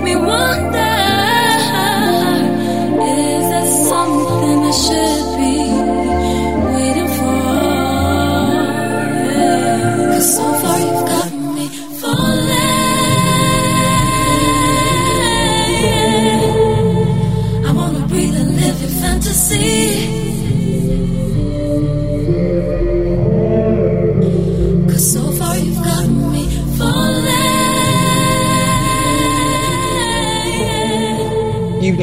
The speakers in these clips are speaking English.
make me wonder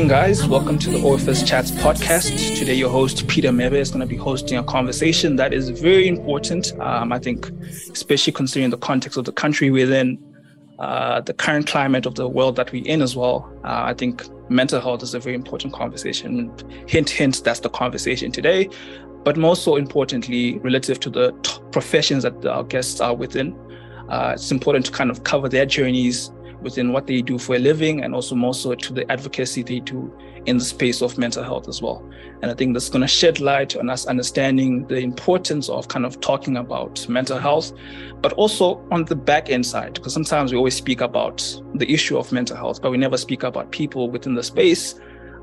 guys. Welcome to the OFS Chats podcast. Today, your host Peter Mebe is going to be hosting a conversation that is very important. Um, I think, especially considering the context of the country we're in, uh, the current climate of the world that we're in as well. Uh, I think mental health is a very important conversation. Hint, hint, that's the conversation today. But more so importantly, relative to the t- professions that our guests are within, uh, it's important to kind of cover their journeys within what they do for a living and also more so to the advocacy they do in the space of mental health as well. And I think that's going to shed light on us understanding the importance of kind of talking about mental health, but also on the back end side, because sometimes we always speak about the issue of mental health, but we never speak about people within the space.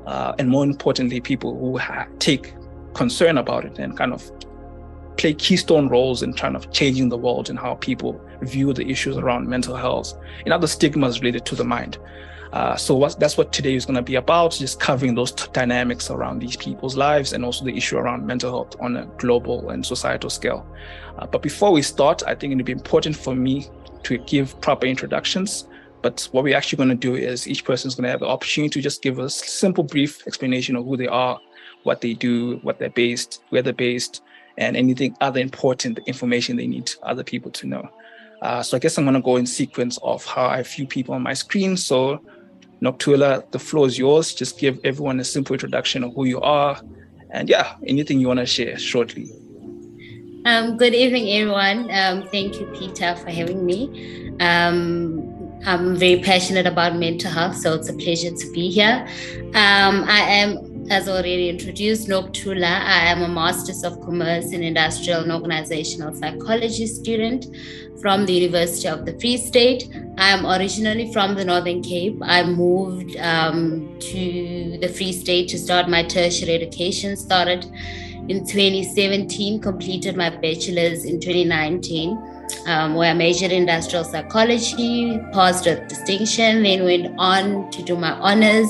Uh, and more importantly, people who ha- take concern about it and kind of play keystone roles in kind of changing the world and how people view the issues around mental health and other stigmas related to the mind. Uh, so that's what today is going to be about, just covering those t- dynamics around these people's lives and also the issue around mental health on a global and societal scale. Uh, but before we start, I think it'd be important for me to give proper introductions. But what we're actually going to do is each person is going to have the opportunity to just give a simple, brief explanation of who they are, what they do, what they're based, where they're based, and anything other important information they need other people to know. Uh, so I guess I'm going to go in sequence of how I view people on my screen. So Nokuthula, the floor is yours. Just give everyone a simple introduction of who you are. And yeah, anything you want to share shortly. Um, good evening, everyone. Um, thank you, Peter, for having me. Um, I'm very passionate about mental health, so it's a pleasure to be here. Um, I am, as already introduced, Nokuthula. I am a Master's of Commerce in Industrial and Organizational Psychology student from the University of the Free State. I am originally from the Northern Cape. I moved um, to the Free State to start my tertiary education. Started in 2017, completed my bachelor's in 2019 um, where I majored in industrial psychology, passed with distinction, then went on to do my honors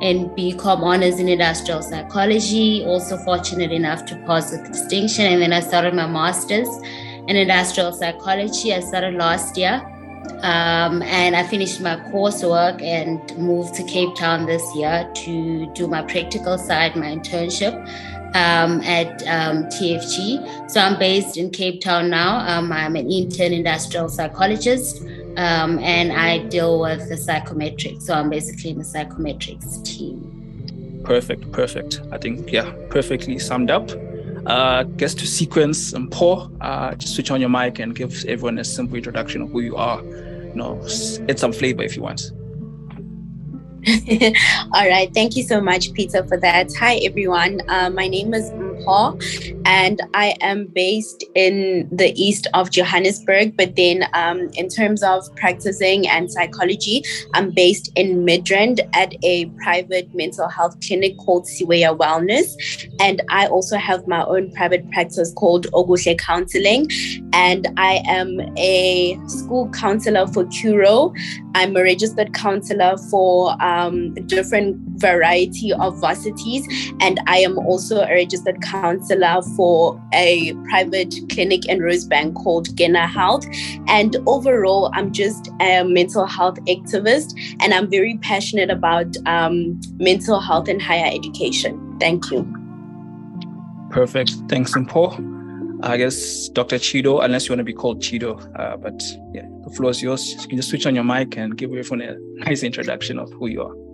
and BCom honors in industrial psychology. Also fortunate enough to pass with distinction, and then I started my master's in industrial psychology. I started last year. Um, and I finished my coursework and moved to Cape Town this year to do my practical side, my internship um, at um, TFG. So I'm based in Cape Town now. Um, I'm an intern industrial psychologist um, and I deal with the psychometrics. So I'm basically in the psychometrics team. Perfect, perfect. I think, yeah, perfectly summed up. Uh, guess to sequence and Paul, uh, just switch on your mic and give everyone a simple introduction of who you are. You know, add some flavor if you want. All right. Thank you so much, Peter, for that. Hi, everyone. Uh, my name is And I am based in the east of Johannesburg. But then, um, in terms of practicing and psychology, I'm based in Midrand at a private mental health clinic called Siweya Wellness. And I also have my own private practice called Ogushe Counseling. And I am a school counselor for Curro. I'm a registered counselor for um, different variety of varsities, and I am also a registered counselor for a private clinic in Rosebank called Gena Health. And overall, I'm just a mental health activist, and I'm very passionate about um, mental health and higher education. Thank you. Perfect. Thanks, Paul. I guess Dr. Chido, unless you want to be called Chido, uh, but yeah, the floor is yours. You can just switch on your mic and give everyone a nice introduction of who you are.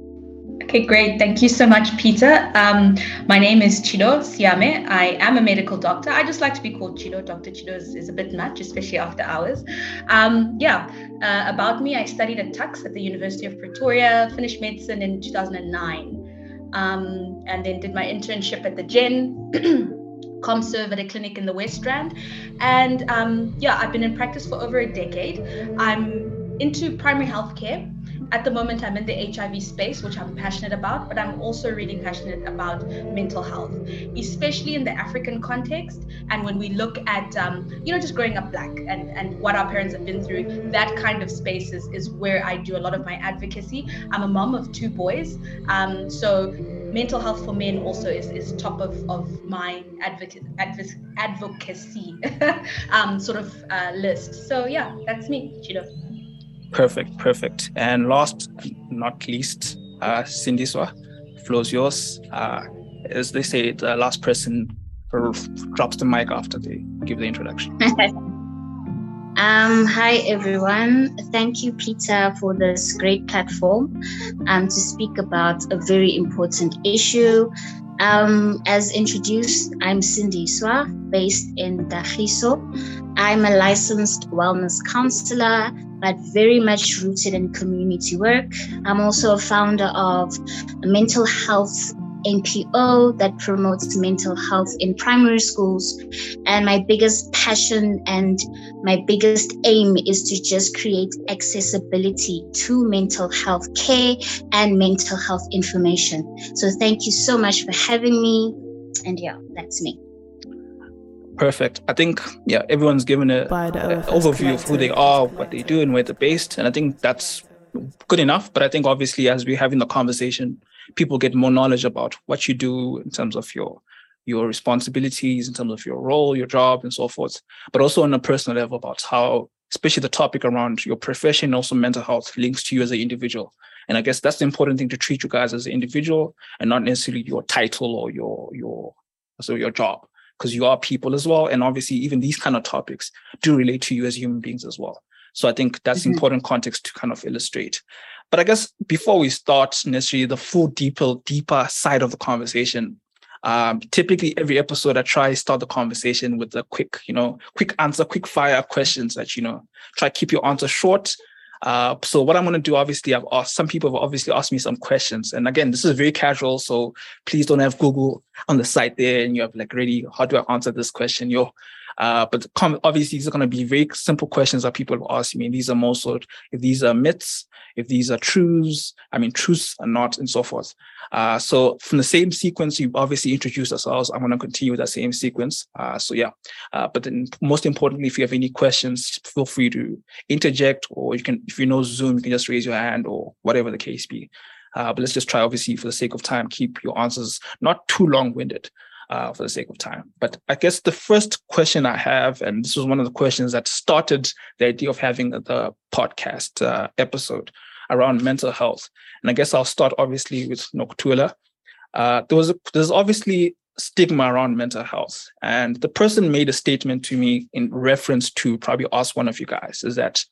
Okay, great. Thank you so much, Peter. Um, my name is Chido Siame. I am a medical doctor. I just like to be called Chido. Dr. Chido is, is a bit much, especially after hours. Um, yeah, uh, about me, I studied at Tuks at the University of Pretoria, finished medicine in 2009, um, and then did my internship at the Gen. ComServe at a clinic in the West Rand. And um, yeah, I've been in practice for over a decade. I'm into primary healthcare at the moment, I'm in the HIV space, which I'm passionate about, but I'm also really passionate about mental health, especially in the African context. And when we look at, um, you know, just growing up black and, and what our parents have been through, that kind of space is, is where I do a lot of my advocacy. I'm a mom of two boys. Um, so mental health for men also is, is top of, of my advocate, advocacy um, sort of uh, list. So yeah, that's me, Chido. Perfect, perfect. And last not least, uh, Sindiswa, floor's yours. Uh, as they say, the last person drops the mic after they give the introduction. Um, hi, everyone. Thank you, Peter, for this great platform um, to speak about a very important issue. Um, as introduced, I'm Sindiswa, based in Dahiso. I'm a licensed wellness counselor, but very much rooted in community work. I'm also a founder of mental health NPO that promotes mental health in primary schools. And my biggest passion and my biggest aim is to just create accessibility to mental health care and mental health information. So thank you so much for having me. And yeah, that's me. Perfect. I think yeah, everyone's given a, a overview of who they are, what they do, and where they're based, and I think that's good enough. But I think obviously, as we're having the conversation, people get more knowledge about what you do in terms of your your responsibilities, in terms of your role, your job, and so forth. But also on a personal level about how, especially the topic around your profession, also mental health links to you as an individual. And I guess that's the important thing to treat you guys as an individual and not necessarily your title or your your so your job because you are people as well. And obviously, even these kind of topics do relate to you as human beings as well. So I think that's mm-hmm. important context to kind of illustrate. But I guess before we start necessarily the full deeper, deeper side of the conversation, um, typically every episode I try to start the conversation with a quick, you know, quick answer, quick fire questions that, you know, try to keep your answer short. Uh, so what I'm going to do, obviously, I've asked some people have obviously asked me some questions, and again, this is very casual, so please don't have Google on the site there, and you have like really How do I answer this question? Yo, uh, but obviously, these are going to be very simple questions that people have asked me. These are more so if these are myths, if these are truths, I mean, truths are not, and so forth. Uh, so from the same sequence, you obviously introduced ourselves. I'm going to continue with that same sequence. Uh, so yeah, uh, but then most importantly, if you have any questions, feel free to interject, or you can, if you know Zoom, you can just raise your hand or whatever the case be. Uh, but let's just try, obviously, for the sake of time, keep your answers not too long-winded uh, for the sake of time. But I guess the first question I have, and this was one of the questions that started the idea of having the podcast uh, episode around mental health. And I guess I'll start obviously with Nokuthula. Uh, there was a, there's obviously stigma around mental health, and the person made a statement to me in reference to probably ask one of you guys is that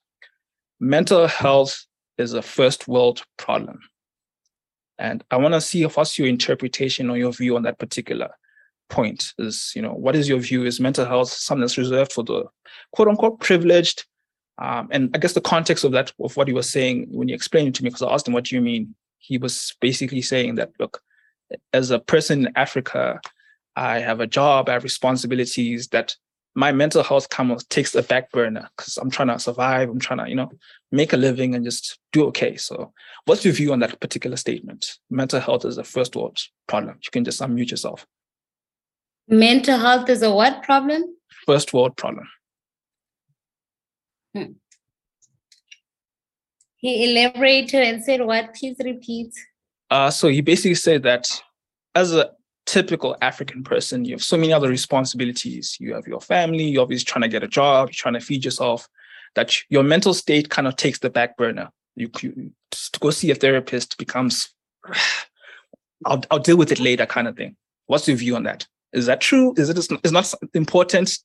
mental health is a first world problem. And I want to see what's your interpretation or your view on that particular point is, you know, what is your view? Is mental health something that's reserved for the quote unquote privileged? Um, and I guess the context of that, of what he was saying when you explained it to me, because I asked him, what do you mean? He was basically saying that, look, as a person in Africa, I have a job, I have responsibilities that my mental health of takes a back burner because I'm trying to survive. I'm trying to, you know, make a living and just do okay. So what's your view on that particular statement? Mental health is a first world problem. You can just unmute yourself. Mental health is a what problem? First world problem. Hmm. He elaborated and said what? Please repeat. Uh, so he basically said that as a typical African person, you have so many other responsibilities. You have your family, you're obviously trying to get a job, you're trying to feed yourself, that your mental state kind of takes the back burner. You, you to go see a therapist becomes, I'll, I'll deal with it later kind of thing. What's your view on that? Is that true? Is it is not important?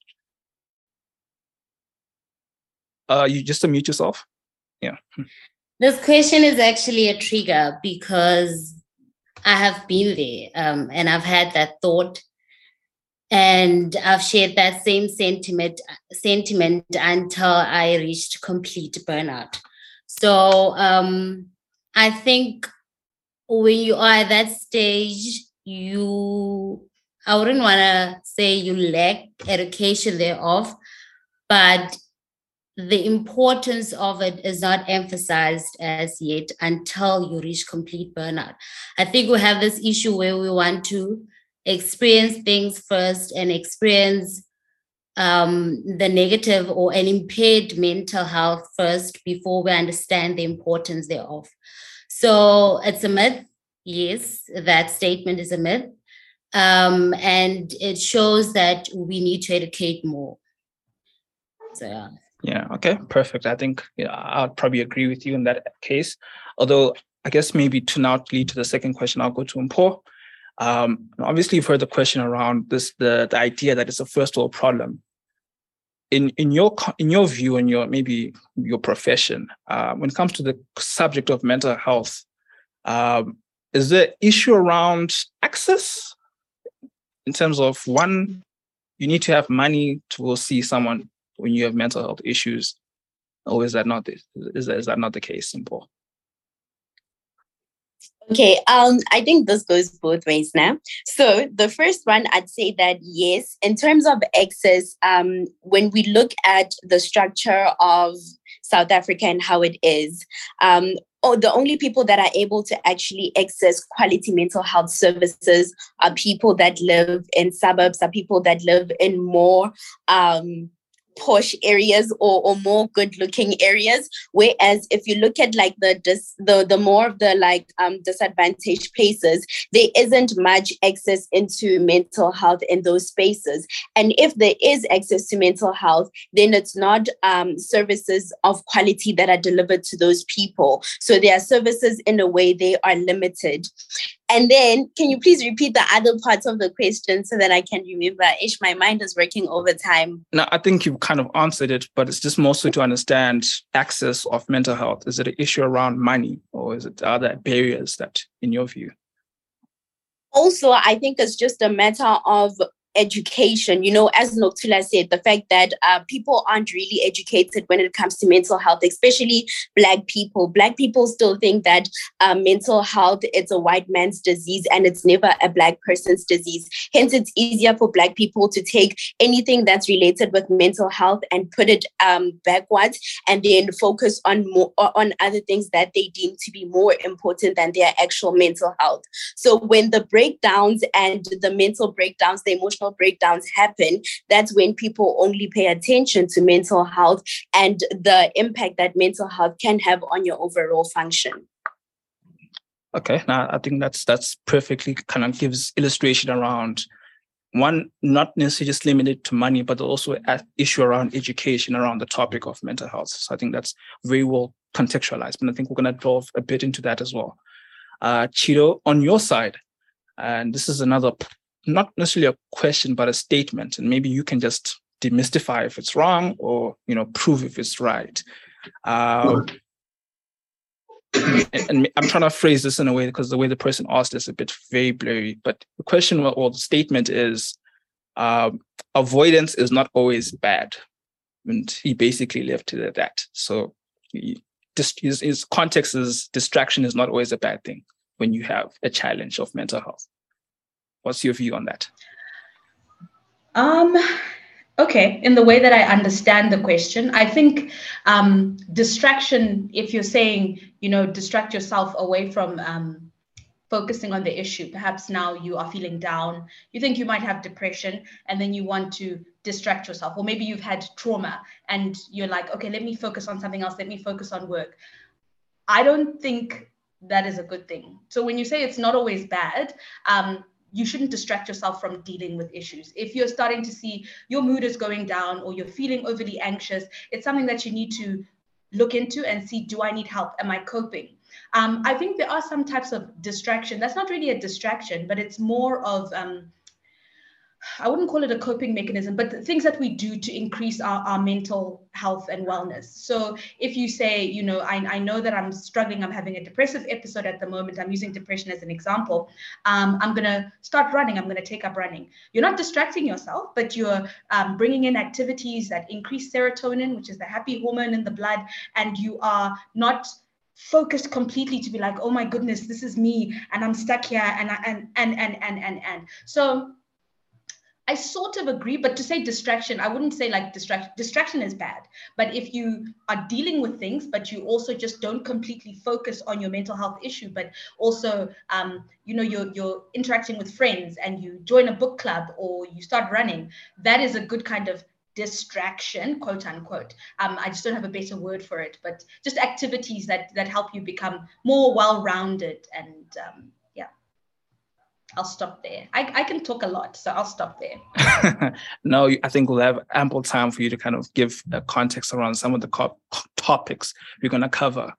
Uh, you just unmute yourself. Yeah. This question is actually a trigger because I have been there um, and I've had that thought and I've shared that same sentiment sentiment until I reached complete burnout. So um, I think when you are at that stage, you I wouldn't want to say you lack education thereof, but the importance of it is not emphasized as yet until you reach complete burnout. I think we have this issue where we want to experience things first and experience um, the negative or an impaired mental health first before we understand the importance thereof. So it's a myth. Yes, that statement is a myth. Um, and it shows that we need to educate more. So, yeah. Yeah. Okay. Perfect. I think yeah, I'd probably agree with you in that case. Although I guess maybe to now lead to the second question, I'll go to Mpho. Um, obviously, you've heard the question around this the, the idea that it's a first world problem. In in your in your view and your maybe your profession, uh, when it comes to the subject of mental health, um, is the issue around access in terms of one, you need to have money to see someone when you have mental health issues, or is that not the, is that, is that not the case, Simple? Okay, um, I think this goes both ways now. So the first one, I'd say that yes, in terms of access, um, when we look at the structure of South Africa and how it is, um, oh, the only people that are able to actually access quality mental health services are people that live in suburbs, are people that live in more um, posh areas or, or more good looking areas. Whereas if you look at like the dis, the the more of the like um disadvantaged places there isn't much access into mental health in those spaces. And if there is access to mental health then it's not um services of quality that are delivered to those people. So their services in a way they are limited and then, can you please repeat the other parts of the question so that I can remember? Ish, my mind is working overtime. No, I think you kind of answered it, but it's just mostly to understand access of mental health. Is it an issue around money, or is it other barriers that, in your view? Also, I think it's just a matter of education. You know, as Nokuthula said, the fact that uh, people aren't really educated when it comes to mental health, especially Black people. Black people still think that uh, mental health is a white man's disease and it's never a Black person's disease. Hence, it's easier for Black people to take anything that's related with mental health and put it um, backwards and then focus on more on other things that they deem to be more important than their actual mental health. So when the breakdowns and the mental breakdowns, the emotional mental breakdowns happen, that's when people only pay attention to mental health and the impact that mental health can have on your overall function. Okay, now I think that's that's perfectly kind of gives illustration around one not necessarily just limited to money, but also an issue around education around the topic of mental health. So I think that's very well contextualized, and I think we're going to delve a bit into that as well. Uh, Chido, on your side, and this is another not necessarily a question, but a statement. And maybe you can just demystify if it's wrong or, you know, prove if it's right. Um, and, and, I'm trying to phrase this in a way because the way the person asked is a bit very blurry. But the question or the statement is um, avoidance is not always bad. And he basically left it at that. So he, his, his context is distraction is not always a bad thing when you have a challenge of mental health. What's your view on that? Um, okay, in the way that I understand the question, I think um, distraction, if you're saying, you know, distract yourself away from um, focusing on the issue, perhaps now you are feeling down, you think you might have depression, and then you want to distract yourself, or maybe you've had trauma and you're like, okay, let me focus on something else, let me focus on work. I don't think that is a good thing. So when you say it's not always bad, um, you shouldn't distract yourself from dealing with issues. If you're starting to see your mood is going down or you're feeling overly anxious, it's something that you need to look into and see do I need help? Am I coping? Um, I think there are some types of distraction. That's not really a distraction, but it's more of um, I wouldn't call it a coping mechanism, but things that we do to increase our, our mental health and wellness. So if you say, you know, I, I know that I'm struggling, I'm having a depressive episode at the moment, I'm using depression as an example, um, I'm going to start running, I'm going to take up running. You're not distracting yourself, but you're um, bringing in activities that increase serotonin, which is the happy hormone in the blood, and you are not focused completely to be like oh my goodness this is me and i'm stuck here and and and and and and and so I sort of agree, but to say distraction, I wouldn't say like distraction. Distraction is bad. But if you are dealing with things, but you also just don't completely focus on your mental health issue, but also, um, you know, you're, you're interacting with friends and you join a book club or you start running, that is a good kind of distraction, quote unquote. Um, I just don't have a better word for it, but just activities that that help you become more well-rounded and um, I'll stop there. I, I can talk a lot, so I'll stop there. no, I think we'll have ample time for you to kind of give a context around some of the co- topics we're going to cover.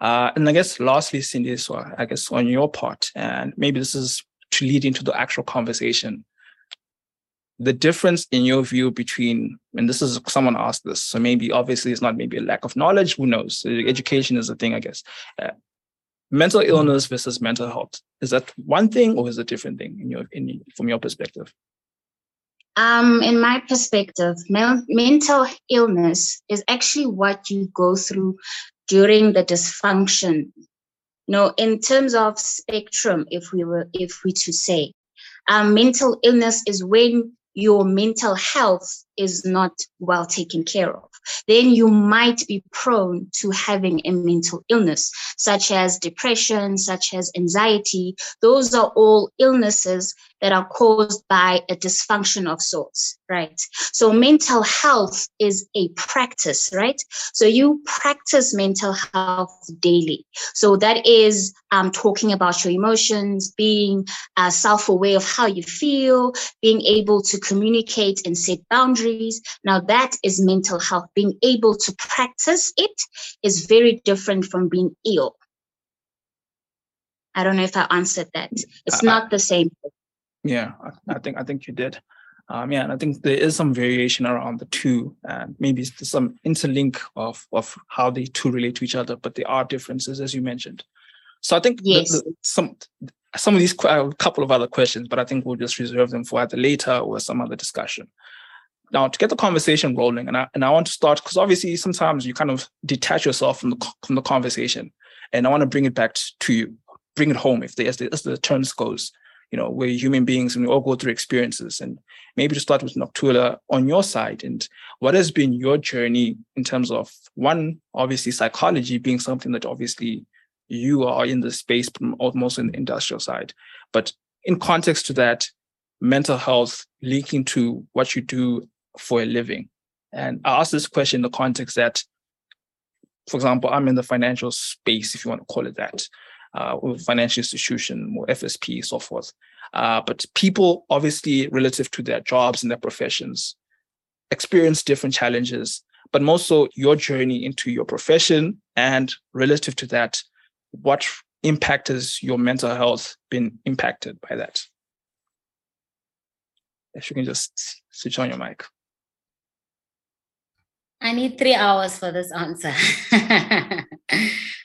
Uh, and I guess lastly, Cindy, so I guess on your part, and maybe this is to lead into the actual conversation. The difference in your view between, and this is someone asked this, so maybe obviously it's not maybe a lack of knowledge, who knows? Education is a thing, I guess. Uh, mental illness versus mental health is that one thing or is it a different thing in your in from your perspective um, in my perspective, mental illness is actually what you go through during the dysfunction. You know, in terms of spectrum, if we were, if we to say, um, mental illness is when your mental health is not well taken care of then you might be prone to having a mental illness, such as depression, such as anxiety. Those are all illnesses that are caused by a dysfunction of sorts, right? So mental health is a practice, right? So you practice mental health daily. So that is um, talking about your emotions, being uh, self-aware of how you feel, being able to communicate and set boundaries. Now that is mental health. Being able to practice it is very different from being ill. I don't know if I answered that. It's not the same. Yeah, I, I think I think you did. Um, yeah, and I think there is some variation around the two, and maybe some interlink of of how the two relate to each other, but there are differences, as you mentioned. So I think yes. the, the, some some of these a couple of other questions, but I think we'll just reserve them for either later or some other discussion. Now, to get the conversation rolling, and I and I want to start because obviously sometimes you kind of detach yourself from the from the conversation, and I want to bring it back to you, bring it home, if the as the, as the terms goes you know, we're human beings and we all go through experiences. And maybe to start with Nokuthula on your side, and what has been your journey in terms of one, obviously psychology being something that obviously you are in the space, from almost in the industrial side, but in context to that, mental health linking to what you do for a living. And I ask this question in the context that, for example, I'm in the financial space, if you want to call it that uh, financial institution or FSP, so forth. Uh, but people, obviously, relative to their jobs and their professions, experience different challenges. But most so, your journey into your profession and relative to that, what impact has your mental health been impacted by that? If you can just switch on your mic. I need three hours for this answer.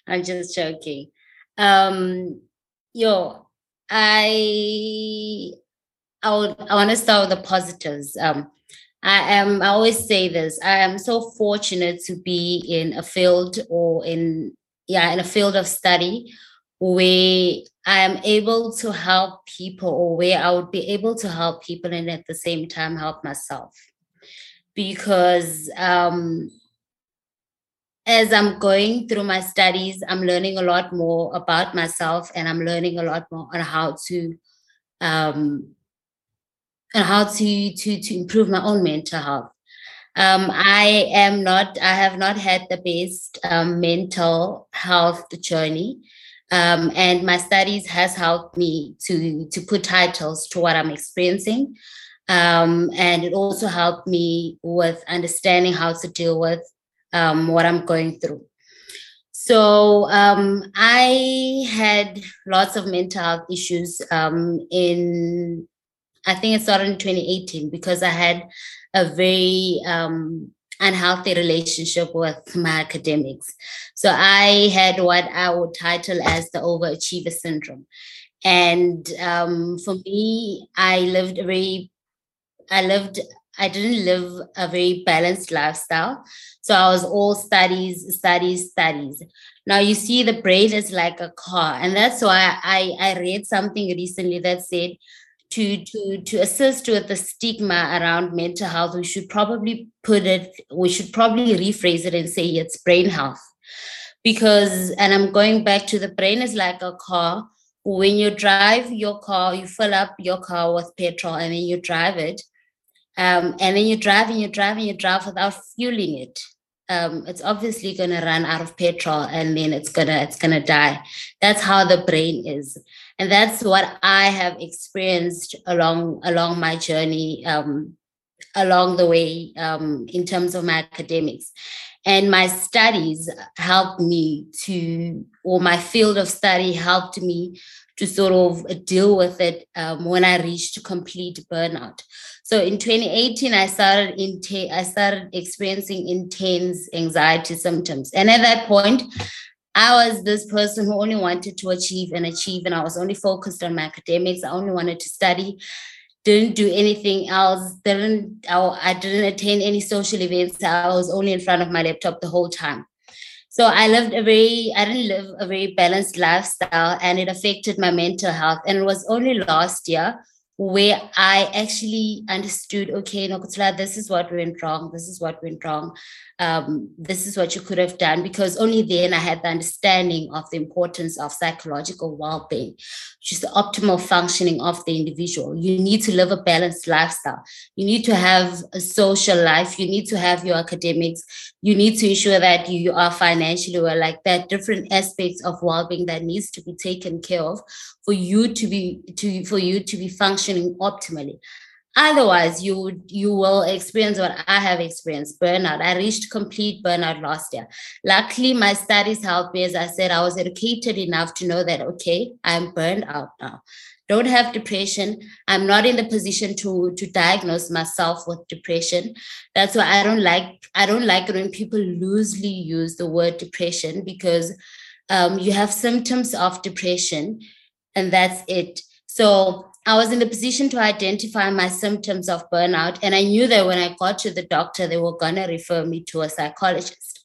I'm just joking. Um, yo, I I would I want to start with the positives. Um, I am I always say this. I am so fortunate to be in a field or in yeah in a field of study where I am able to help people or where I would be able to help people and at the same time help myself because um, as I'm going through my studies, I'm learning a lot more about myself and I'm learning a lot more on how to um how to to to improve my own mental health. Um, I am not, I have not had the best um, mental health journey. Um, and my studies has helped me to to put titles to what I'm experiencing. Um, and it also helped me with understanding how to deal with um, what I'm going through. So um, I had lots of mental health issues um, in, I think it started in 2018 because I had a very um, unhealthy relationship with my academics. So I had what I would title as the overachiever syndrome. And um, for me, I lived a very, I lived I didn't live a very balanced lifestyle. So I was all studies, studies, studies. Now you see the brain is like a car. And that's why I, I read something recently that said to to to assist with the stigma around mental health, we should probably put it, we should probably rephrase it and say it's brain health. Because, and I'm going back to the brain is like a car. When you drive your car, you fill up your car with petrol and then you drive it. Um, and then you drive and you drive and you drive without fueling it. Um, it's obviously going to run out of petrol and then it's gonna it's gonna die. That's how the brain is and that's what I have experienced along along my journey, um, along the way um, in terms of my academics. And my studies helped me to, or my field of study helped me to sort of deal with it um, when I reached complete burnout. So in 2018, I started in I started experiencing intense anxiety symptoms, and at that point, I was this person who only wanted to achieve and achieve, and I was only focused on my academics. I only wanted to study, didn't do anything else. Didn't I, didn't attend any social events. I was only in front of my laptop the whole time. So I lived a very, I didn't live a very balanced lifestyle, and it affected my mental health. And it was only last year where I actually understood, okay, Nokuthula, this is what went wrong. This is what went wrong. Um, this is what you could have done. Because only then I had the understanding of the importance of psychological well-being, which is the optimal functioning of the individual. You need to live a balanced lifestyle. You need to have a social life. You need to have your academics. You need to ensure that you are financially well, like that different aspects of well-being that needs to be taken care of for you to be to for you to be functioning optimally otherwise you you will experience what i have experienced burnout. I reached complete burnout last year. Luckily my studies helped me. As i said i was educated enough to know that okay i'm burned out now. Don't have depression. I'm not in the position to to diagnose myself with depression. That's why i don't like i don't like when people loosely use the word depression because um, you have symptoms of depression and that's it. So I was in the position to identify my symptoms of burnout. And I knew that when I got to the doctor, they were going to refer me to a psychologist.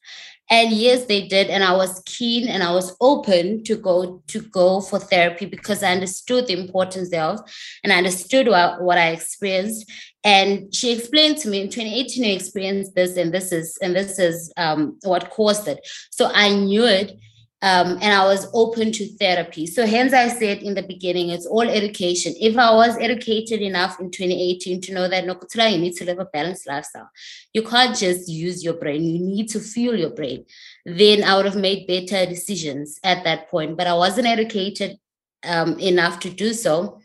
And yes, they did. And I was keen and I was open to go to go for therapy because I understood the importance thereof and I understood what, what I experienced. And she explained to me in 2018, you experienced this, and this is and this is um, what caused it. So I knew it um, and I was open to therapy. So, hence, I said in the beginning, it's all education. If I was educated enough in 2018 to know that Nokuthula, you need to live a balanced lifestyle, you can't just use your brain, you need to fuel your brain. Then I would have made better decisions at that point. But I wasn't educated um, enough to do so.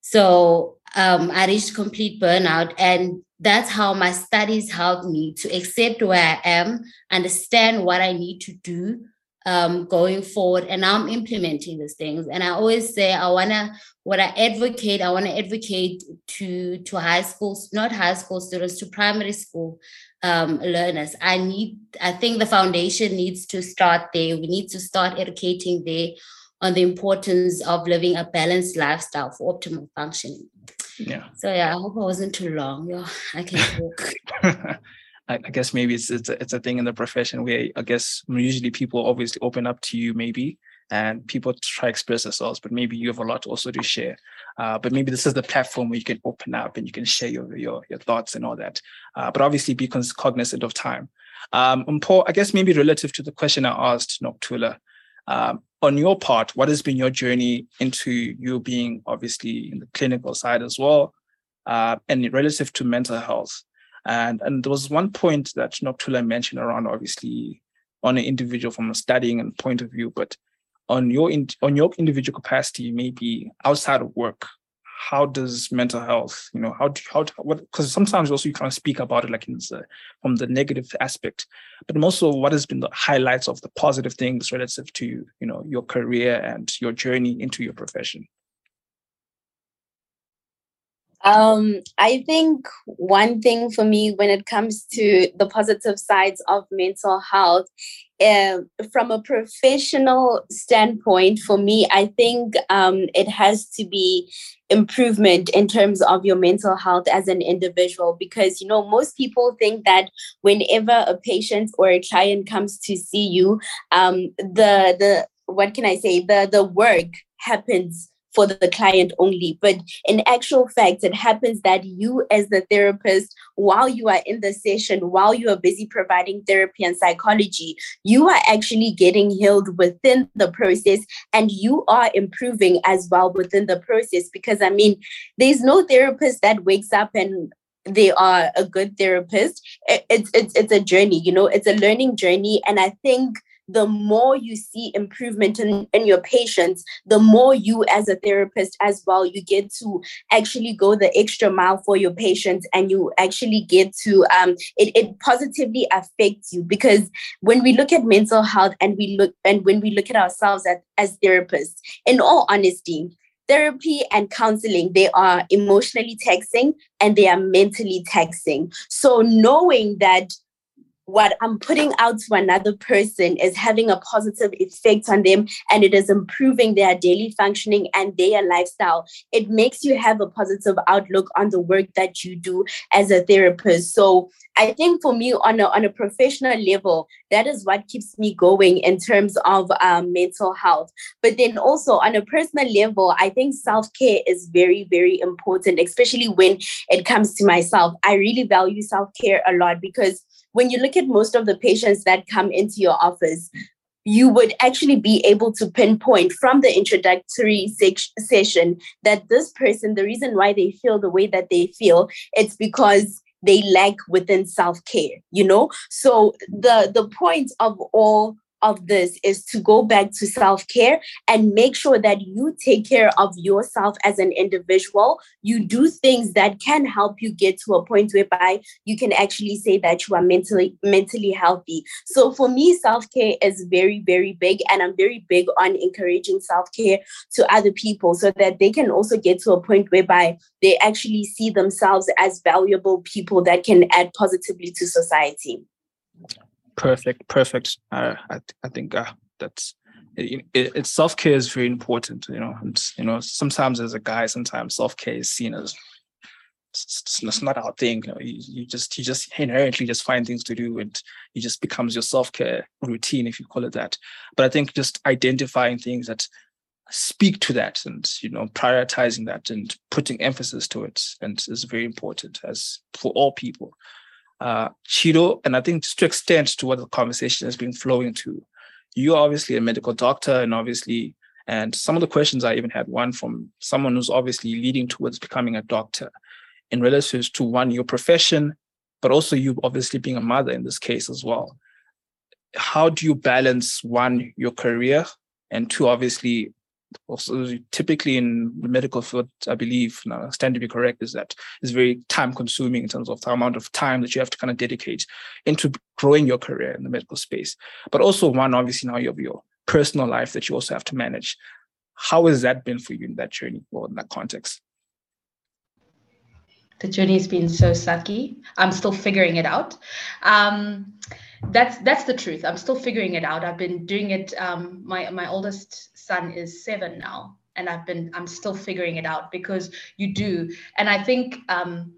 So, um, I reached complete burnout. And that's how my studies helped me to accept where I am, understand what I need to do um, going forward. And I'm implementing these things. And I always say I wanna what I advocate, I wanna advocate to to high schools, not high school students, to primary school um, learners. I need, I think the foundation needs to start there. We need to start educating there on the importance of living a balanced lifestyle for optimal functioning. Yeah. So yeah, I hope I wasn't too long. Yeah, I can talk. I, I guess maybe it's it's a, it's a thing in the profession where I guess usually people obviously open up to you maybe and people try to express themselves, but maybe you have a lot also to share. Uh, but maybe this is the platform where you can open up and you can share your your, your thoughts and all that. Uh, but obviously be cognizant of time. Um, and Paul, I guess maybe relative to the question I asked Nokuthula, um, on your part, what has been your journey into you being obviously in the clinical side as well, uh, and relative to mental health? And and there was one point that Nokuthula mentioned around obviously on an individual from a studying and point of view, but on your in, on your individual capacity, maybe outside of work, how does mental health, you know, how do how what because sometimes also you can't speak about it like in the, from the negative aspect, but also what has been the highlights of the positive things relative to you know your career and your journey into your profession. Um, I think one thing for me when it comes to the positive sides of mental health, uh, from a professional standpoint, for me, I think um, it has to be improvement in terms of your mental health as an individual because you know most people think that whenever a patient or a client comes to see you um the the what can i say the the work happens for the client only. But in actual fact, it happens that you, as the therapist, while you are in the session, while you are busy providing therapy and psychology, you are actually getting healed within the process and you are improving as well within the process. Because I mean, there's no therapist that wakes up and they are a good therapist. It's it's it's a journey, you know, it's a learning journey. And I think the more you see improvement in, in your patients, the more you as a therapist as well, you get to actually go the extra mile for your patients and you actually get to um it, it positively affects you. Because when we look at mental health and we look and when we look at ourselves as, as therapists, in all honesty, therapy and counseling they are emotionally taxing and they are mentally taxing. So knowing that what I'm putting out to another person is having a positive effect on them and it is improving their daily functioning and their lifestyle. It makes you have a positive outlook on the work that you do as a therapist. So I think for me, on a, on a professional level, that is what keeps me going in terms of um, mental health. But then also on a personal level, I think self care is very, very important, especially when it comes to myself. I really value self care a lot because when you look at most of the patients that come into your office, you would actually be able to pinpoint from the introductory se- session that this person, the reason why they feel the way that they feel, it's because they lack within self-care, you know? So the the point of all of this is to go back to self care and make sure that you take care of yourself as an individual. You do things that can help you get to a point whereby you can actually say that you are mentally mentally healthy. So for me, self care is very very big, and I'm very big on encouraging self care to other people so that they can also get to a point whereby they actually see themselves as valuable people that can add positively to society. Perfect, perfect. Uh, I I think uh, that's it, it, self care is very important. You know, and you know sometimes as a guy, sometimes self care is seen as it's, it's, not our thing. You know, you, you, just you just inherently just find things to do, and it just becomes your self care routine, if you call it that. But I think just identifying things that speak to that and you know prioritizing that and putting emphasis to it and is very important as for all people uh, Chido, and I think just to extend to what the conversation has been flowing to, you're obviously a medical doctor, and obviously, and some of the questions I even had one from someone who's obviously leading towards becoming a doctor in relatives to one, your profession, but also you obviously being a mother in this case as well. How do you balance one, your career, and two, obviously, also typically in the medical field, I believe, now I stand to be correct, is that it's very time consuming in terms of the amount of time that you have to kind of dedicate into growing your career in the medical space. But also one, obviously now you have your personal life that you also have to manage. How has that been for you in that journey or in that context? The journey has been so sucky. I'm still figuring it out. Um, that's that's the truth. I'm still figuring it out. I've been doing it. Um, my my oldest son is seven now and i've been i'm still figuring it out because you do and i think um,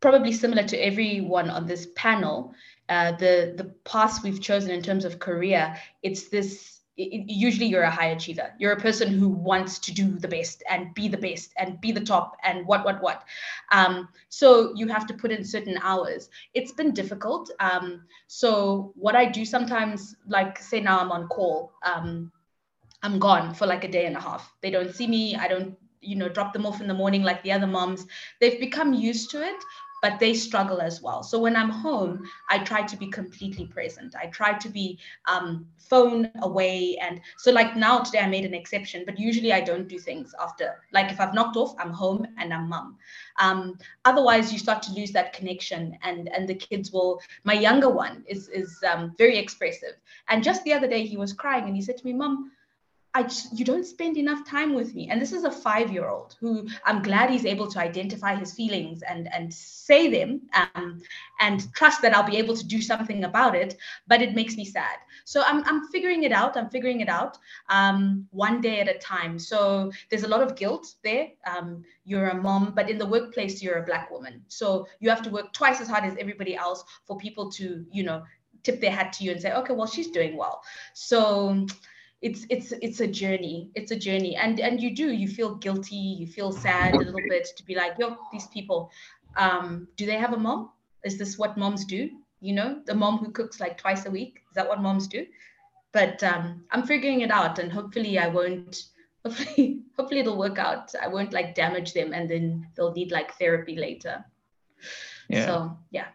probably similar to everyone on this panel uh, the the path we've chosen in terms of career it's this usually you're a high achiever you're a person who wants to do the best and be the best and be the top and what what what um, so you have to put in certain hours it's been difficult um, so what i do sometimes like say now i'm on call um, I'm gone for like a day and a half. They don't see me. I don't, you know, drop them off in the morning like the other moms. They've become used to it, but they struggle as well. So when I'm home, I try to be completely present. I try to be um, phone away. And so, like now, today, I made an exception, but usually I don't do things after. Like if I've knocked off, I'm home and I'm mum. Um, otherwise, you start to lose that connection, and and the kids will. My younger one is is um, very expressive, and just the other day he was crying, and he said to me, "Mum." I you don't spend enough time with me. And this is a five year old who I'm glad he's able to identify his feelings and, and say them um, and trust that I'll be able to do something about it. But it makes me sad. So I'm, I'm figuring it out. I'm figuring it out um, one day at a time. So there's a lot of guilt there. Um, you're a mom, but in the workplace, you're a Black woman. So you have to work twice as hard as everybody else for people to, you know, tip their hat to you and say, okay, well, she's doing well. So, it's it's it's a journey. It's a journey. And and you do you feel guilty you feel sad a little bit to be like yo these people um do they have a mom? Is this what moms do? You know the mom who cooks like twice a week is that what moms do? But um i'm figuring it out and hopefully i won't hopefully hopefully it'll work out. I won't like damage them and then they'll need like therapy later. Yeah. So yeah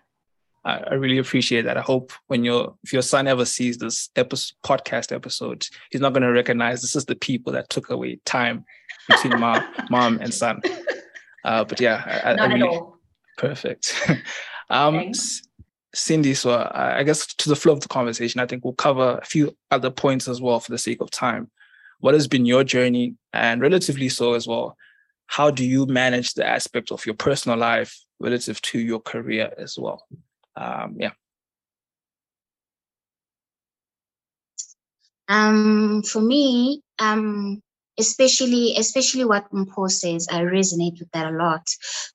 I, I really appreciate that. I hope when your if your son ever sees this episode, podcast episode, he's not going to recognize this is the people that took away time between mom, mom and son. Uh, but yeah, I, not I really, at all. Perfect. um, Cindy, so I, I guess to the flow of the conversation, I think we'll cover a few other points as well for the sake of time. What has been your journey, and relatively so as well? How do you manage the aspect of your personal life relative to your career as well? Um, yeah. Um, for me, um, especially especially what Mpho says, I resonate with that a lot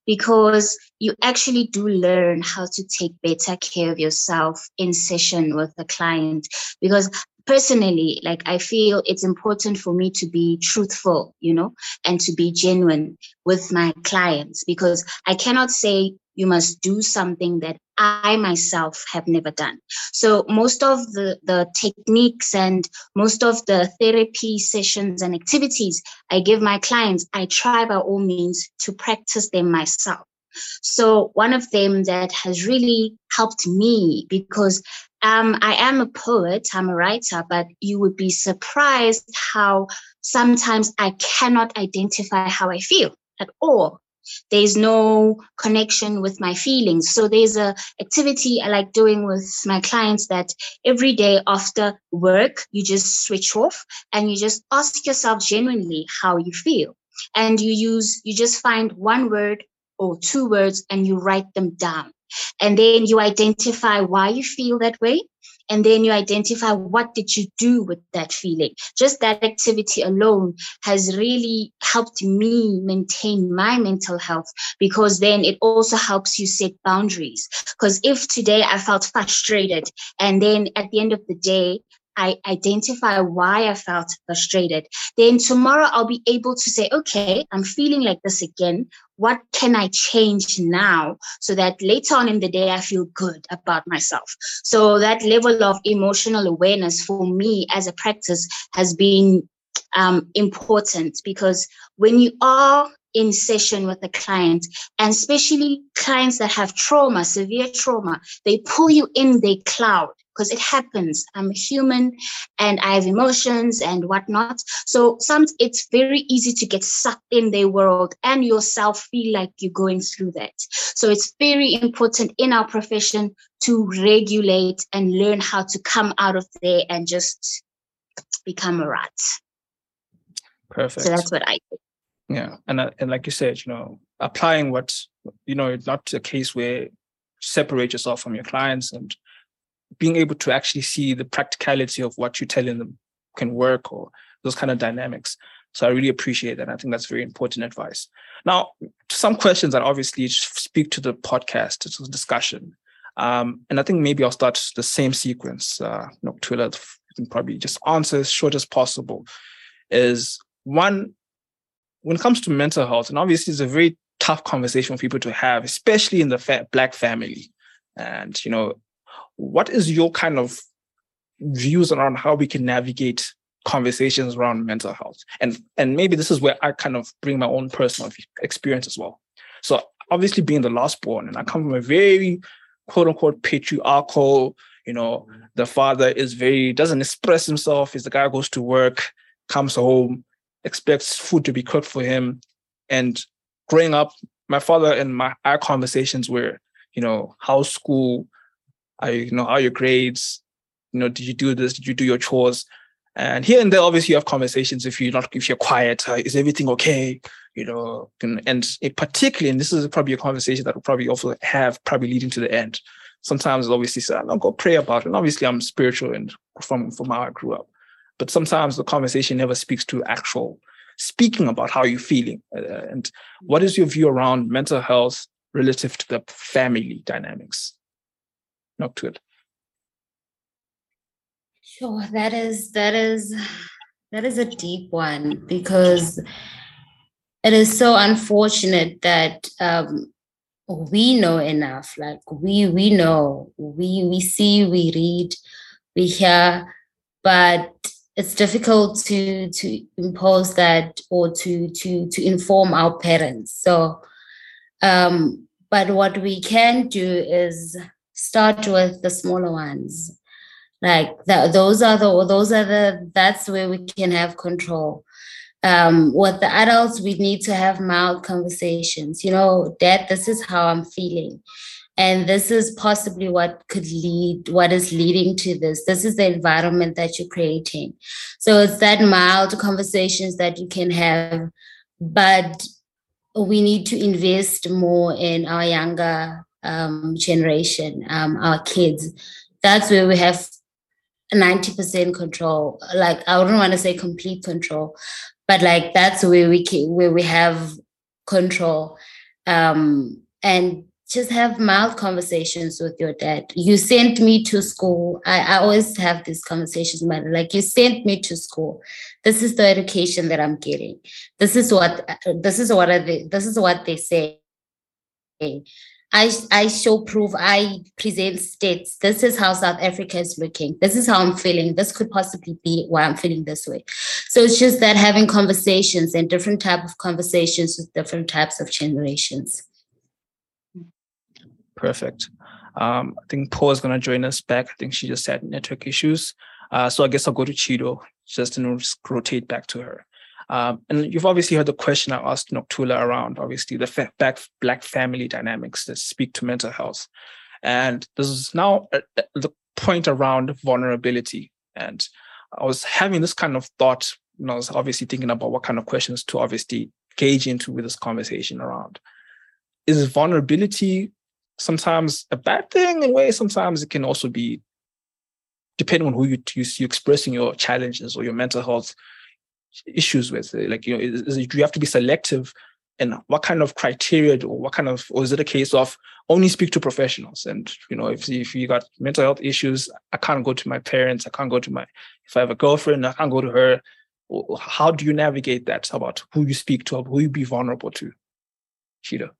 because you actually do learn how to take better care of yourself in session with the client. Because personally, like I feel it's important for me to be truthful, you know, and to be genuine with my clients because I cannot say you must do something that I myself have never done. So most of the, the techniques and most of the therapy sessions and activities I give my clients, I try by all means to practice them myself. So one of them that has really helped me because um, I am a poet, I'm a writer, but you would be surprised how sometimes I cannot identify how I feel at all there's no connection with my feelings. So there's a activity i like doing with my clients that every day after work you just switch off and you just ask yourself genuinely how you feel. And you use you just find one word or two words and you write them down. And then you identify why you feel that way and then you identify what did you do with that feeling. Just that activity alone has really helped me maintain my mental health because then it also helps you set boundaries. Because if today i felt frustrated and then at the end of the day I identify why I felt frustrated. Then tomorrow I'll be able to say, okay, I'm feeling like this again. What can I change now so that later on in the day I feel good about myself? So that level of emotional awareness for me as a practice has been um, important because when you are in session with a client, and especially clients that have trauma, severe trauma, they pull you in their cloud because it happens. I'm a human and I have emotions and whatnot. So some it's very easy to get sucked in their world and yourself feel like you're going through that. So it's very important in our profession to regulate and learn how to come out of there and just become a rat. Perfect. So that's what I do. Yeah, and uh, and like you said, you know, applying what you know, it's not a case where separate yourself from your clients and being able to actually see the practicality of what you're telling them can work or those kind of dynamics. So I really appreciate that. I think that's very important advice. Now, some questions that obviously speak to the podcast, to the discussion. Um, and I think maybe I'll start the same sequence. Uh, you know, Twitter, probably just answer as short as possible. Is one, when it comes to mental health, and obviously it's a very tough conversation for people to have, especially in the fa- black family. And, you know, what is your kind of views around how we can navigate conversations around mental health? And and maybe this is where i kind of bring my own personal experience as well. So obviously being the last born and i come from a very quote unquote patriarchal you know the father is very doesn't express himself is the guy who goes to work comes home expects food to be cooked for him. And growing up my father and my our conversations were you know house school are you, you know, are your grades? You know, did you do this? Did you do your chores? And here and there, obviously, you have conversations. If you're not, if you're quiet, uh, is everything okay? You know, and, and particularly, and this is probably a conversation that will probably also have probably leading to the end. Sometimes, obviously, say, "I'll go pray about it." And obviously, I'm spiritual and from from how I grew up. But sometimes the conversation never speaks to actual speaking about how you're feeling uh, and what is your view around mental health relative to the family dynamics not good Sure, that is that is That is a deep one because it is so unfortunate that um, we know enough. Like we we know, we we see, we read, we hear, but it's difficult to to impose that or to to to inform our parents. So, um, but what we can do is start with the smaller ones. Like that those are the those are the that's where we can have control. Um, with the adults we need to have mild conversations. You know dad this is how i'm feeling and this is possibly what could lead what is leading to this. This is the environment that you're creating. So it's that mild conversations that you can have but we need to invest more in our younger um, generation um, our kids. That's where we have 90% control. Like i wouldn't want to say complete control but like that's where we can, where we have control. Um and just have mild conversations with your dad. You sent me to school. I, I always have these conversations with like you sent me to school. This is the education that i'm getting. This is what this is what they, this is what they say I, I show proof, I present states. This is how South Africa is looking. This is how I'm feeling. This could possibly be why I'm feeling this way. So it's just that having conversations and different type of conversations with different types of generations. Perfect. Um, I think Mpho is going to join us back. I think she just had network issues. Uh, so I guess I'll go to Chido just to rotate back to her. Um, and you've obviously heard the question I asked Nokuthula around, obviously, the fa- back, black family dynamics that speak to mental health. And this is now uh, uh, the point around vulnerability. And I was having this kind of thought, know, I was obviously thinking about what kind of questions to obviously gauge into with this conversation around. Is vulnerability sometimes a bad thing in a way? Sometimes it can also be, depending on who you, you, you're expressing your challenges or your mental health issues with it? Like, you know, is, is do you have to be selective? And what kind of criteria or what kind of, or is it a case of only speak to professionals? And, you know, if, if you got mental health issues, I can't go to my parents, I can't go to my, if I have a girlfriend, I can't go to her. How do you navigate that about who you speak to, who you be vulnerable to? Chido.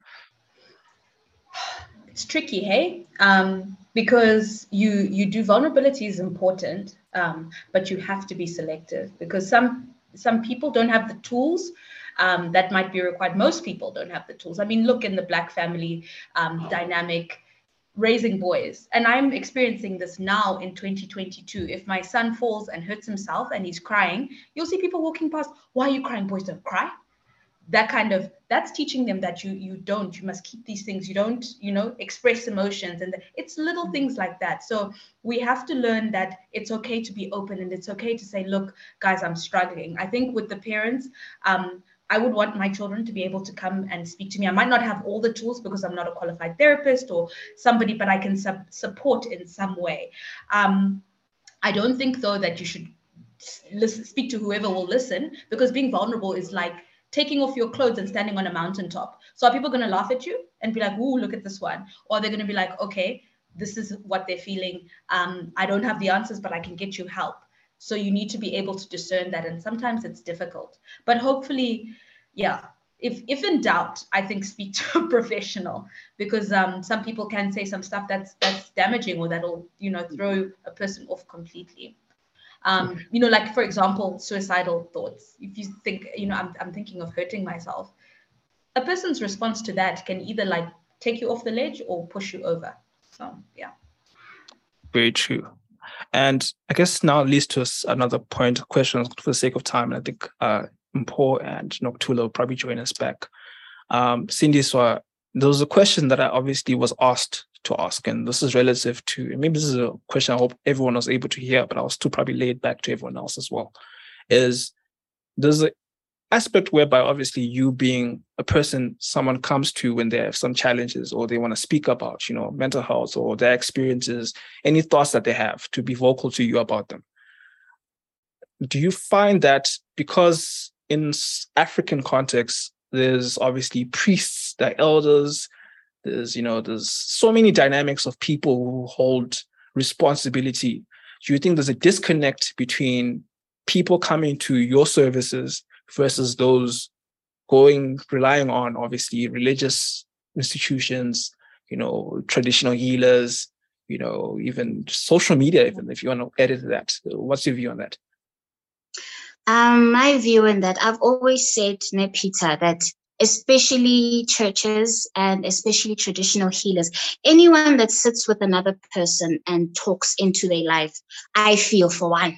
It's tricky, hey? Um, because you you do vulnerability is important, um, but you have to be selective because some some people don't have the tools um, that might be required. Most people don't have the tools. I mean, look in the Black family um, dynamic, raising boys. And I'm experiencing this now in 2022. If my son falls and hurts himself and he's crying, you'll see people walking past. Why are you crying? Boys don't cry that kind of that's teaching them that you you don't you must keep these things you don't you know express emotions and it's little things like that so we have to learn that it's okay to be open and it's okay to say look guys i'm struggling i think with the parents um I would want my children to be able to come and speak to me. I might not have all the tools because I'm not a qualified therapist or somebody, but I can sub- support in some way. Um, I don't think, though, that you should listen, speak to whoever will listen because being vulnerable is like taking off your clothes and standing on a mountaintop. So are people going to laugh at you and be like, "Ooh, look at this one," or they're going to be like, "Okay, this is what they're feeling. Um, I don't have the answers, but I can get you help." So you need to be able to discern that, and sometimes it's difficult, but hopefully, yeah. If, if in doubt, I think speak to a professional because um, some people can say some stuff that's that's damaging or that'll you know throw a person off completely um, you know like for example suicidal thoughts. If you think you know I'm, I'm thinking of hurting myself. A person's response to that can either like take you off the ledge or push you over. So yeah. Very true. And i guess now leads to another point questions for the sake of time and i think uh Mpho and Nokuthula will probably join us back. Um cindy so there was a question that i obviously was asked to ask. And this is relative to, maybe this is a question I hope everyone was able to hear, but I was too probably laid back to everyone else as well. Is there's an aspect whereby obviously you being a person someone comes to when they have some challenges or they want to speak about, you know, mental health or their experiences, any thoughts that they have to be vocal to you about them. Do you find that because in African context, there's obviously priests, the elders, there's, you know, there's so many dynamics of people who hold responsibility. Do you think there's a disconnect between people coming to your services versus those going relying on obviously religious institutions, you know, traditional healers, you know, even social media, even if you want to edit that. What's your view on that? Um, my view on that, I've always said, Peter, that especially churches and especially traditional healers, anyone that sits with another person and talks into their life, I feel for one,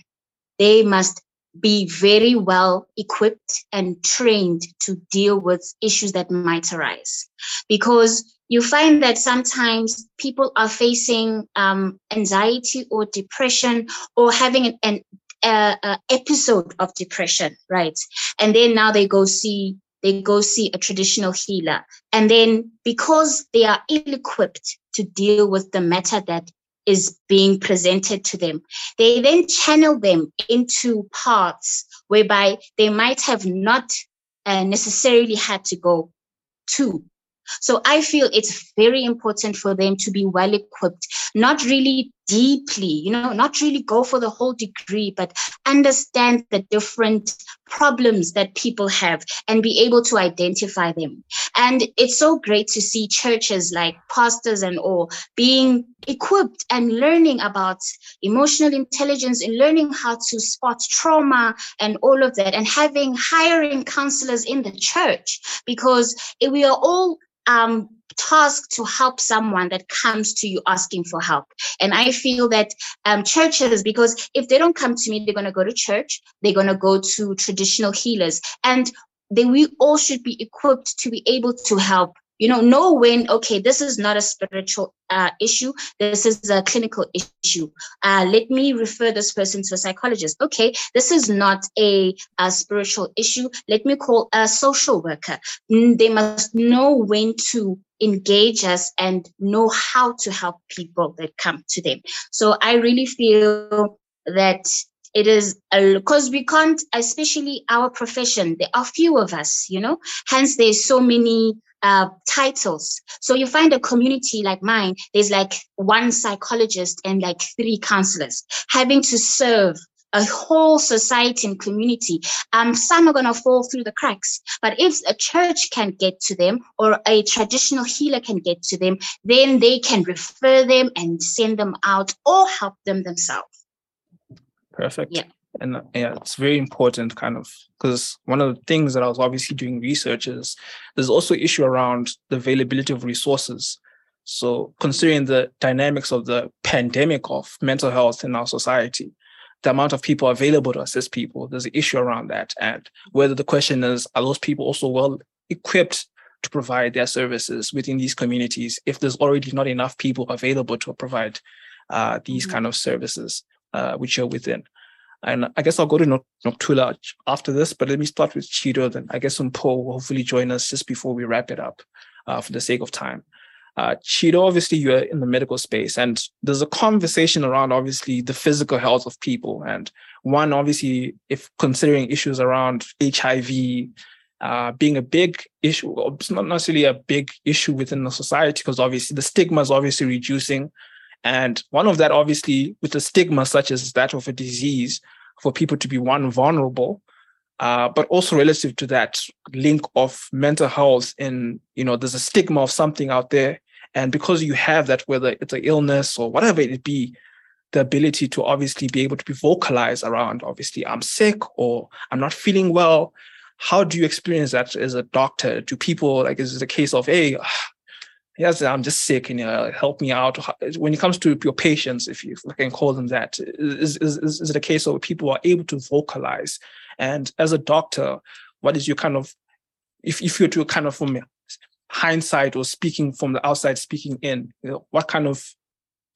they must be very well equipped and trained to deal with issues that might arise. Because you find that sometimes people are facing um, anxiety or depression or having an, an uh, episode of depression, right? And then now they go see they go see a traditional healer, and then because they are ill-equipped to deal with the matter that is being presented to them. They then channel them into paths whereby they might have not uh, necessarily had to go to. So I feel it's very important for them to be well equipped, not really deeply, you know, not really go for the whole degree, but understand the different problems that people have and be able to identify them. And it's so great to see churches like pastors and all being equipped and learning about emotional intelligence and learning how to spot trauma and all of that and having hiring counselors in the church because we are all um, tasked to help someone that comes to you asking for help. And I feel that um, churches, because if they don't come to me, they're going to go to church, they're going to go to traditional healers. And then we all should be equipped to be able to help you know know when okay this is not a spiritual uh, issue this is a clinical issue. Uh, let me refer this person to a psychologist. Okay this is not a, a spiritual issue. Let me call a social worker. Mm, they must know when to engage us and know how to help people that come to them. So i really feel that it is because we can't especially our profession there are few of us you know hence there's so many uh, titles. So you find a community like mine, there's like one psychologist and like three counselors having to serve a whole society and community. Um, some are going to fall through the cracks. But if a church can get to them or a traditional healer can get to them, then they can refer them and send them out or help them themselves. Perfect. Yeah and yeah it's very important kind of because one of the things that i was obviously doing research is there's also issue around the availability of resources. So considering the dynamics of the pandemic of mental health in our society the amount of people available to assist people there's an issue around that. And whether the question is are those people also well equipped to provide their services within these communities if there's already not enough people available to provide uh, these mm-hmm. kind of services uh, which are within and I guess I'll go to Nokuthula after this, but let me start with Chido. Then I guess Mpho will hopefully join us just before we wrap it up uh, for the sake of time. Uh, obviously you're in the medical space and there's a conversation around obviously the physical health of people. And one, obviously, if considering issues around HIV uh, being a big issue, it's not necessarily a big issue within the society because obviously the stigma is obviously reducing and one of that, obviously, with a stigma such as that of a disease, for people to be one vulnerable, uh, but also relative to that link of mental health. In you know, there's a stigma of something out there, and because you have that, whether it's an illness or whatever it be, the ability to obviously be able to be vocalized around, obviously, I'm sick or I'm not feeling well. How do you experience that as a doctor? Do people like is it a case of hey, yes, I'm just sick and uh, help me out. When it comes to your patients, if you can call them that, is, is, is it a case of people are able to vocalize? And as a doctor, what is your kind of, if, if you're to kind of from hindsight or speaking from the outside, speaking in, you know, what kind of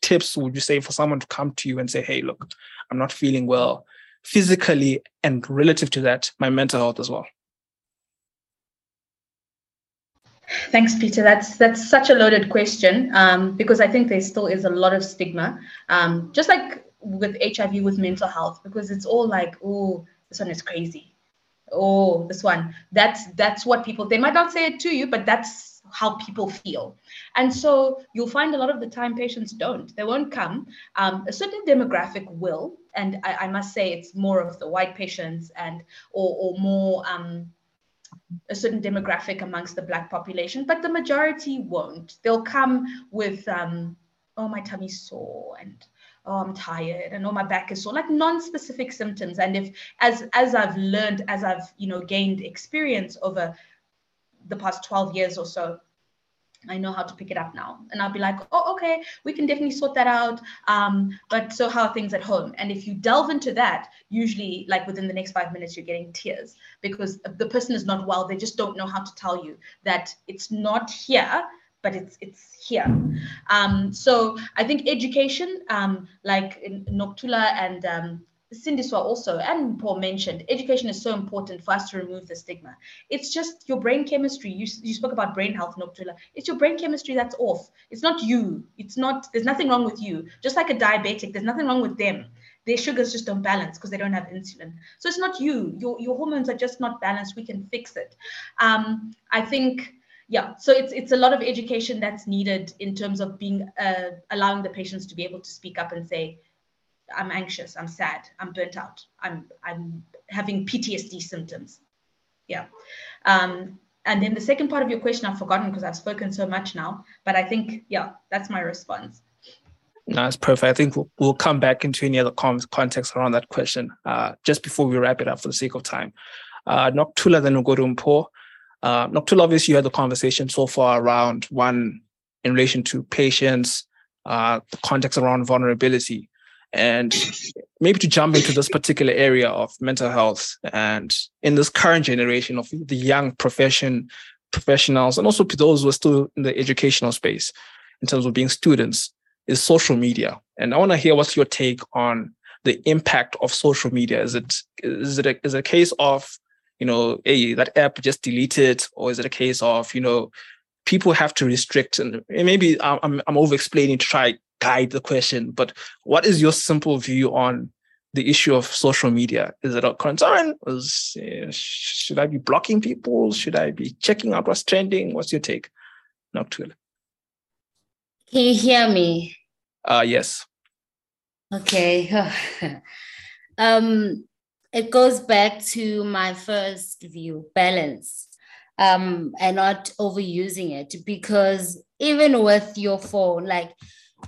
tips would you say for someone to come to you and say, hey, look, I'm not feeling well physically and relative to that, my mental health as well? Thanks, Peter. That's that's such a loaded question um, because I think there still is a lot of stigma, um, just like with HIV, with mental health, because it's all like, oh, this one is crazy. oh this one that's that's what people they might not say it to you but that's how people feel and so you'll find a lot of the time patients don't they won't come um, a certain demographic will and I, I, must say it's more of the white patients and or, or more um, a certain demographic amongst the black population but the majority won't. They'll come with um, oh my tummy's sore and oh i'm tired and oh my back is sore like non-specific symptoms. And if as as i've learned as i've you know gained experience over the past 12 years or so I know how to pick it up now. And I'll be like, oh, okay, we can definitely sort that out. Um, but so how are things at home? And if you delve into that, usually like within the next five minutes, you're getting tears because the person is not well. They just don't know how to tell you that it's not here but it's it's here. Um, so I think education, um, like in Nokuthula and um, Sindiswa also, and Mpho mentioned, education is so important for us to remove the stigma. It's just your brain chemistry. You, you spoke about brain health, Nokuthula. It's your brain chemistry that's off. It's not you. It's not, there's nothing wrong with you. Just like a diabetic, there's nothing wrong with them. Their sugars just don't balance because they don't have insulin. So it's not you. Your, your hormones are just not balanced. We can fix it. Um, I think yeah so it's it's a lot of education that's needed in terms of being uh, allowing the patients to be able to speak up and say i'm anxious i'm sad i'm burnt out i'm i'm having ptsd symptoms yeah um, and then the second part of your question i've forgotten because i've spoken so much now but i think yeah that's my response no, that's perfect. I think we'll, we'll come back into any other con- context around that question uh, just before we wrap it up for the sake of time. Uh, Nokuthula, then we'll go to Mpho. Uh, not too obvious, you had the conversation so far around one in relation to patients, uh, the context around vulnerability, and maybe to jump into this particular area of mental health and in this current generation of the young profession professionals and also those who are still in the educational space in terms of being students is social media. And i want to hear what's your take on the impact of social media. Is it is it a, is it a case of you know, hey, that app just delete it, or is it a case of, you know, people have to restrict and maybe I'm I'm over explaining to try guide the question, but what is your simple view on the issue of social media? Is it a concern? Is, uh, should I be blocking people? Should I be checking out what's trending? What's your take? Nokuthula. Can you hear me? Uh yes. Okay. um it goes back to my first view balance um, and not overusing it because even with your phone like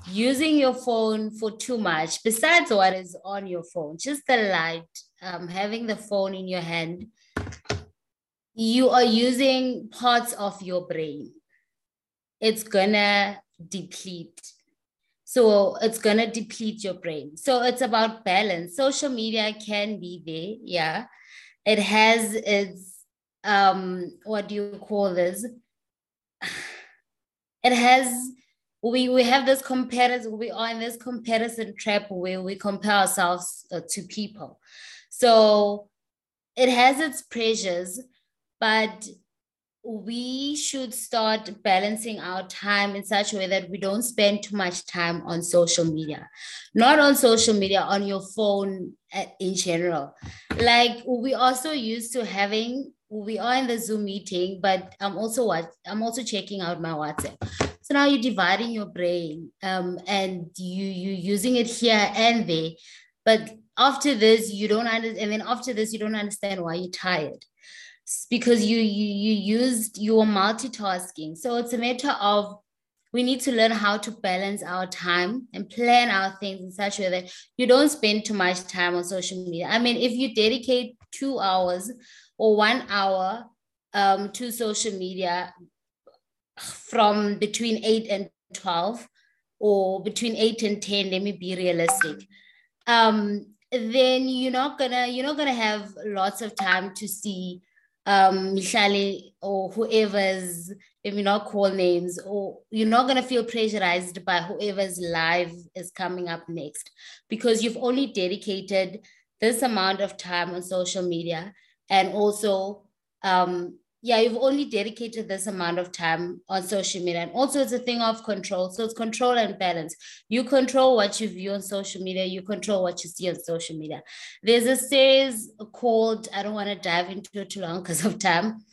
using your phone for too much besides what is on your phone just the light um, having the phone in your hand you are using parts of your brain it's gonna deplete so it's to deplete your brain. So it's about balance. Social media can be there. Yeah. It has its, um, what do you call this? It has, we, we have this comparison, we are in this comparison trap where we compare ourselves uh, to people. So it has its pressures, but we should start balancing our time in such a way that we don't spend too much time on social media. Not on social media on your phone uh, in general. Like we also used to having we are in the zoom meeting but i'm also what i'm also checking out my whatsapp so now you're dividing your brain um, and you you using it here and there. But after this you don't understand and then after this you don't understand why you're tired. Because you you you used your multitasking. So it's a matter of we need to learn how to balance our time and plan our things in such a way that you don't spend too much time on social media. I mean if you dedicate two hours or one hour um, to social media from between 8 and 12 or between 8 and 10 let me be realistic. Um, then you're not gonna you're not gonna have lots of time to see um Michelle or whoever's if you not call names or you're not to feel pressurized by whoever's live is coming up next because you've only dedicated this amount of time on social media and also um yeah, you've only dedicated this amount of time on social media. And also, it's a thing of control. So, it's control and balance. You control what you view on social media, you control what you see on social media. There's a series called, I don't want to dive into it too long because of time.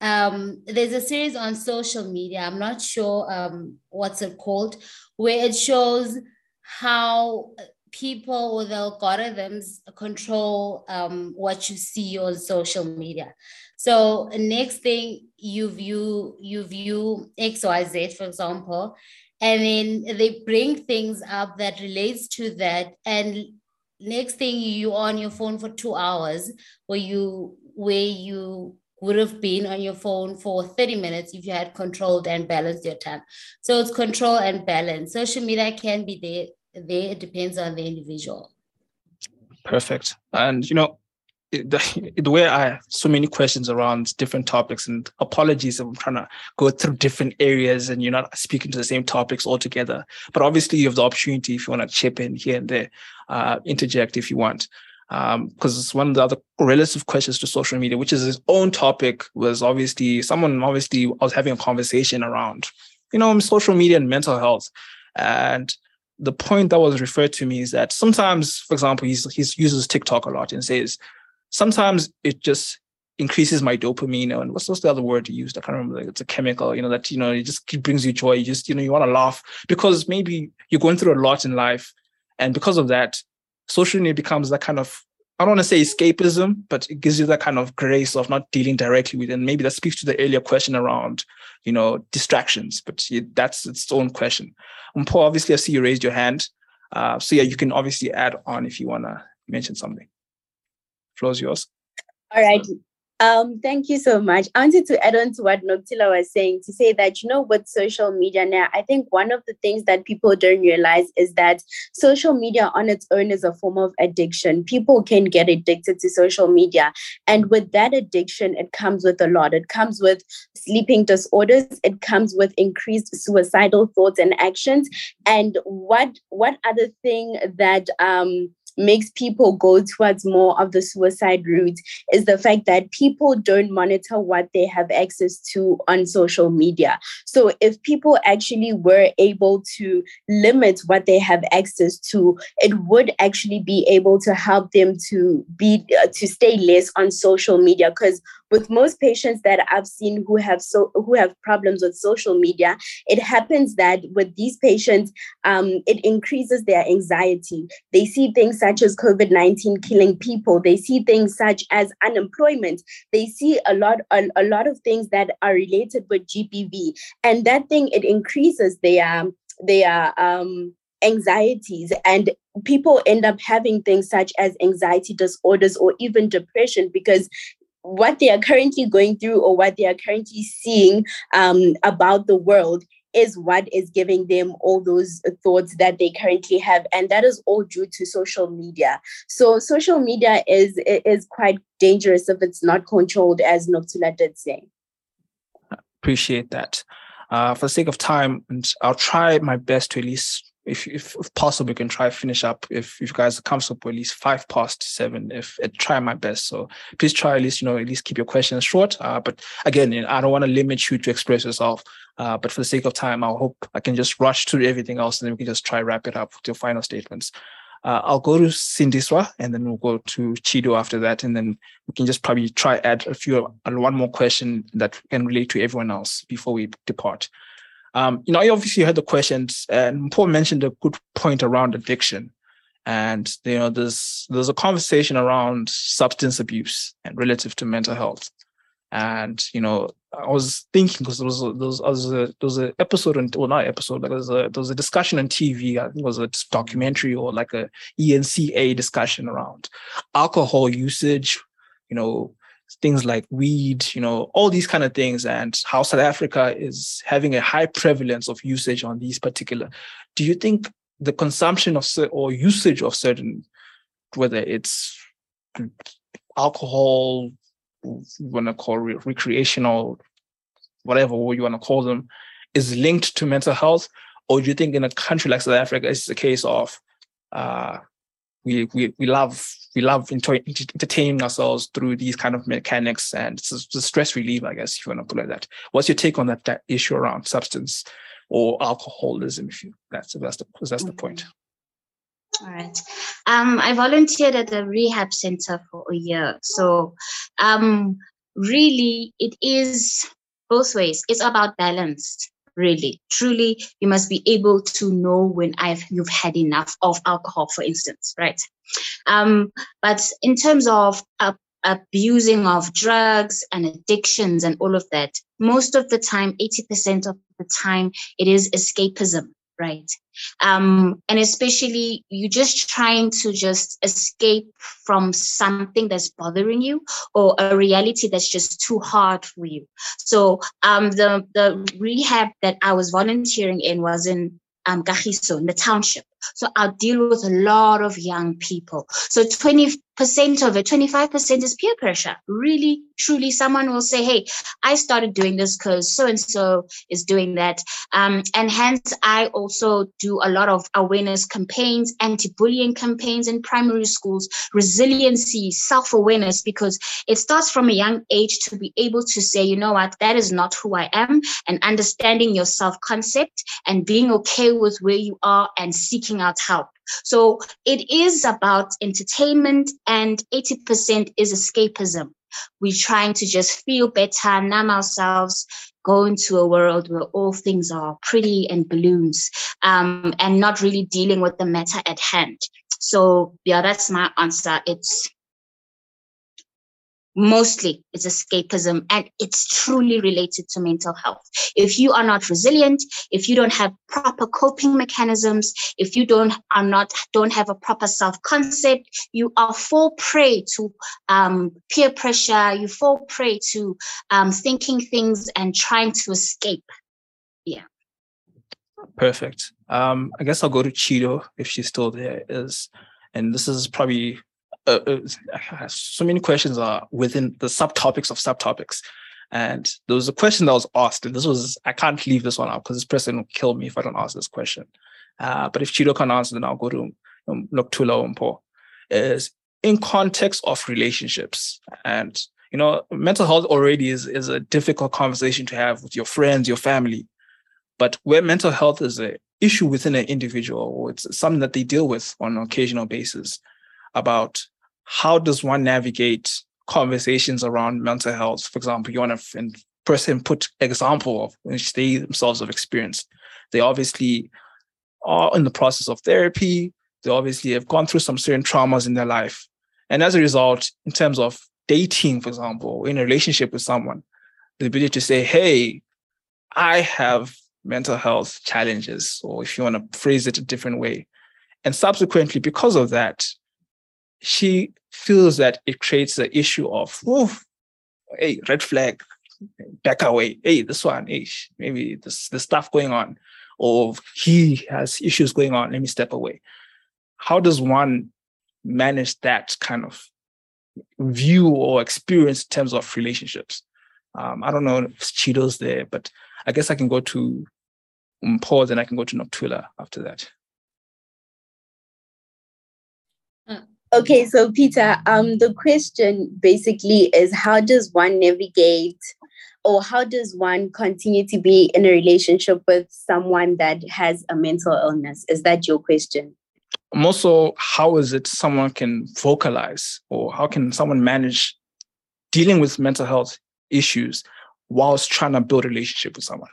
Um, there's a series on social media, I'm not sure um, what's it called, where it shows how people the algorithms control um, what you see on social media. So next thing you view you view X Y Z for example, and then they bring things up that relates to that, and next thing you are on your phone for two hours, where you where you would have been on your phone for 30 minutes if you had controlled and balanced your time. So it's control and balance. Social media can be there. There it depends on the individual. Perfect. And you know, the, the way I have so many questions around different topics, and apologies if I'm trying to go through different areas and you're not speaking to the same topics altogether. But obviously, you have the opportunity if you want to chip in here and there, uh, interject if you want. Because um, it's one of the other relative questions to social media, which is its own topic, was obviously someone obviously I was having a conversation around, you know, social media and mental health. And the point that was referred to me is that sometimes, for example, he's, he uses TikTok a lot and says, sometimes it just increases my dopamine and what's, what's the other word you used? I can't remember. It's a chemical, you know, that, you know, it just brings you joy. You just, you know, you want to laugh because maybe you're going through a lot in life. And because of that, social media becomes that kind of, I don't want to say escapism, but it gives you that kind of grace of not dealing directly with it. And maybe that speaks to the earlier question around, you know, distractions, but that's its own question. And Mpho, obviously, I see you raised your hand. Uh, so yeah, you can obviously add on if you want to mention something. Floor is yours. All right. Um, thank you so much. I wanted to add on to what Nokuthula was saying to say that, you know, with social media now, I think one of the things that people don't realize is that social media on its own is a form of addiction. People can get addicted to social media. And with that addiction, it comes with a lot. It comes with sleeping disorders, it comes with increased suicidal thoughts and actions. And what what other thing that um makes people go towards more of the suicide route is the fact that people don't monitor what they have access to on social media. So if people actually were able to limit what they have access to, it would actually be able to help them to be uh, to stay less on social media because with most patients that I've seen who have so who have problems with social media, it happens that with these patients, um, it increases their anxiety. They see things such as COVID nineteen killing people. They see things such as unemployment. They see a lot a, a lot of things that are related with GBV, and that thing it increases their their um anxieties and people end up having things such as anxiety disorders or even depression because what they are currently going through or what they are currently seeing um, about the world is what is giving them all those thoughts that they currently have and that is all due to social media. So social media is is quite dangerous if it's not controlled as Nokuthula did say. Appreciate that. Uh, for the sake of time and i'll try my best to at least if, if, if possible, we can try finish up if, if you guys are comfortable, at least five past seven. If I try my best, so please try at least you know at least keep your questions short. Uh, but again, I don't want to limit you to express yourself. Uh, but for the sake of time, I hope I can just rush through everything else, and then we can just try wrap it up with your final statements. Uh, I'll go to Sindiswa, and then we'll go to Chido after that, and then we can just probably try add a few uh, one more question that can relate to everyone else before we depart. Um, you know, I obviously heard the questions, and Mpho mentioned a good point around addiction. And you know, there's there's a conversation around substance abuse and relative to mental health. And you know, I was thinking because there was there was, a there was an episode on well not episode, but there was a there was a discussion on TV. I think it was a documentary or like a eNCA discussion around alcohol usage. You know, things like weed, you know, all these kind of things, and how South Africa is having a high prevalence of usage on these particular. Do you think the consumption of or usage of certain, whether it's alcohol, you want to call recreational, whatever you want to call them, is linked to mental health, or do you think in a country like South Africa, it's a case of uh, we we we love we love entertaining ourselves through these kind of mechanics, and it's a, stress relief, I guess, if you want to put it like that. What's your take on that that issue around substance or alcoholism? If you that's that's the that's the point. All right. Um, I volunteered at the rehab center for a year. So, um, really, it is both ways. It's about balance, really. Truly, you must be able to know when I've you've had enough of alcohol, for instance, right? Um, but in terms of uh, abusing of drugs and addictions and all of that, most of the time, 80% of the time, it is escapism right um and especially you just trying to just escape from something that's bothering you or a reality that's just too hard for you so um the the rehab that i was volunteering in was in um, in the township. So I deal with a lot of young people. So 20 percent of it, 25% is peer pressure. Really, truly, someone will say, Hey, I started doing this because so and so is doing that. Um, and hence, I also do a lot of awareness campaigns, anti bullying campaigns in primary schools, resiliency, self awareness, because it starts from a young age to be able to say, you know what, that is not who I am, and understanding your self concept and being okay with where you are and seeking out help. So it is about entertainment, and 80% is escapism. We're trying to just feel better, numb ourselves, go into a world where all things are pretty and balloons, um, and not really dealing with the matter at hand. So, yeah, that's my answer. It's mostly it's escapism and it's truly related to mental health. If you are not resilient if you don't have proper coping mechanisms if you don't are not don't have a proper self-concept you are fall prey to um, peer pressure you fall prey to um, thinking things and trying to escape. Yeah. Perfect. Um, i guess i'll go to chido if she's still there is and this is probably uh, uh, so many questions are within the subtopics of subtopics. And there was a question that was asked, and this was, I can't leave this one out because this person will kill me if I don't ask this question. Uh, but if Chido can answer, then I'll go to um, and Mpho. Is in context of relationships. And, you know, mental health already is, is a difficult conversation to have with your friends, your family. But where mental health is an issue within an individual, or it's something that they deal with on an occasional basis about how does one navigate conversations around mental health? For example, you want to person put example of which they themselves have experienced. They obviously are in the process of therapy. They obviously have gone through some certain traumas in their life. And as a result, in terms of dating, for example, in a relationship with someone, the ability to say, hey, I have mental health challenges, or if you want to phrase it a different way. And subsequently, because of that, she feels that it creates the issue of, oh, hey, red flag, back away. Hey, this one, hey, maybe this the stuff going on, or he has issues going on. Let me step away. How does one manage that kind of view or experience in terms of relationships? Um, I don't know if Chido's there, but I guess I can go to pause and I can go to Nokuthula after that. Okay, so Peter, um, the question basically is how does one navigate or how does one continue to be in a relationship with someone that has a mental illness? Is that your question? Also, how is it someone can vocalize or how can someone manage dealing with mental health issues whilst trying to build a relationship with someone?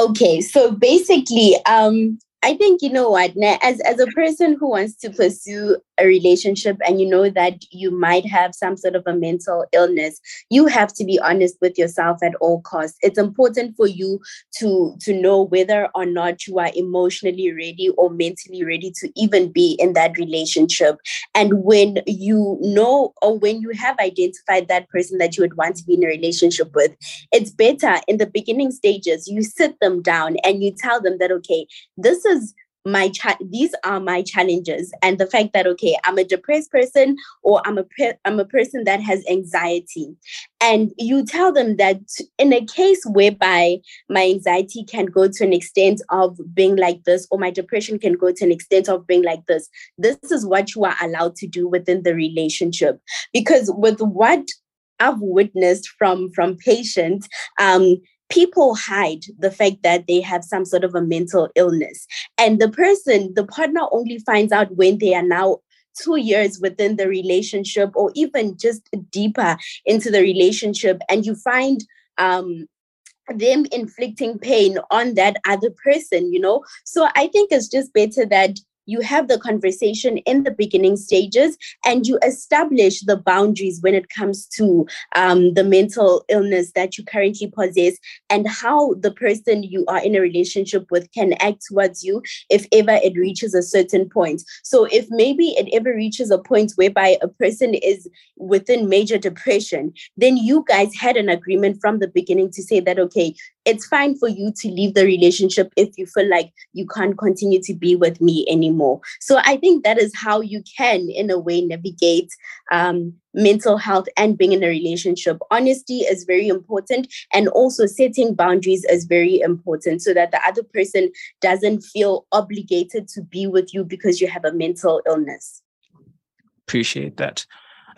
Okay, so basically, um, I think you know what, as as a person who wants to pursue a relationship and you know that you might have some sort of a mental illness, you have to be honest with yourself at all costs. It's important for you to to know whether or not you are emotionally ready or mentally ready to even be in that relationship. And when you know or when you have identified that person that you would want to be in a relationship with, it's better in the beginning stages you sit them down and you tell them that okay, this is my cha- these are my challenges. And the fact that okay i'm a depressed person or i'm a pre- i'm a person that has anxiety. And you tell them that in a case whereby my anxiety can go to an extent of being like this or my depression can go to an extent of being like this this is what you are allowed to do within the relationship. Because with what I've witnessed from from patients, um, people hide the fact that they have some sort of a mental illness, and the person, the partner, only finds out when they are now two years within the relationship, or even just deeper into the relationship, and you find um, them inflicting pain on that other person, you know. So I think it's just better that you have the conversation in the beginning stages and you establish the boundaries when it comes to um, the mental illness that you currently possess and how the person you are in a relationship with can act towards you if ever it reaches a certain point. So, if maybe it ever reaches a point whereby a person is within major depression, then you guys had an agreement from the beginning to say that, okay, it's fine for you to leave the relationship if you feel like you can't continue to be with me anymore. So I think that is how you can, in a way, navigate um, mental health and being in a relationship. Honesty is very important, and also setting boundaries is very important so that the other person doesn't feel obligated to be with you because you have a mental illness. Appreciate that.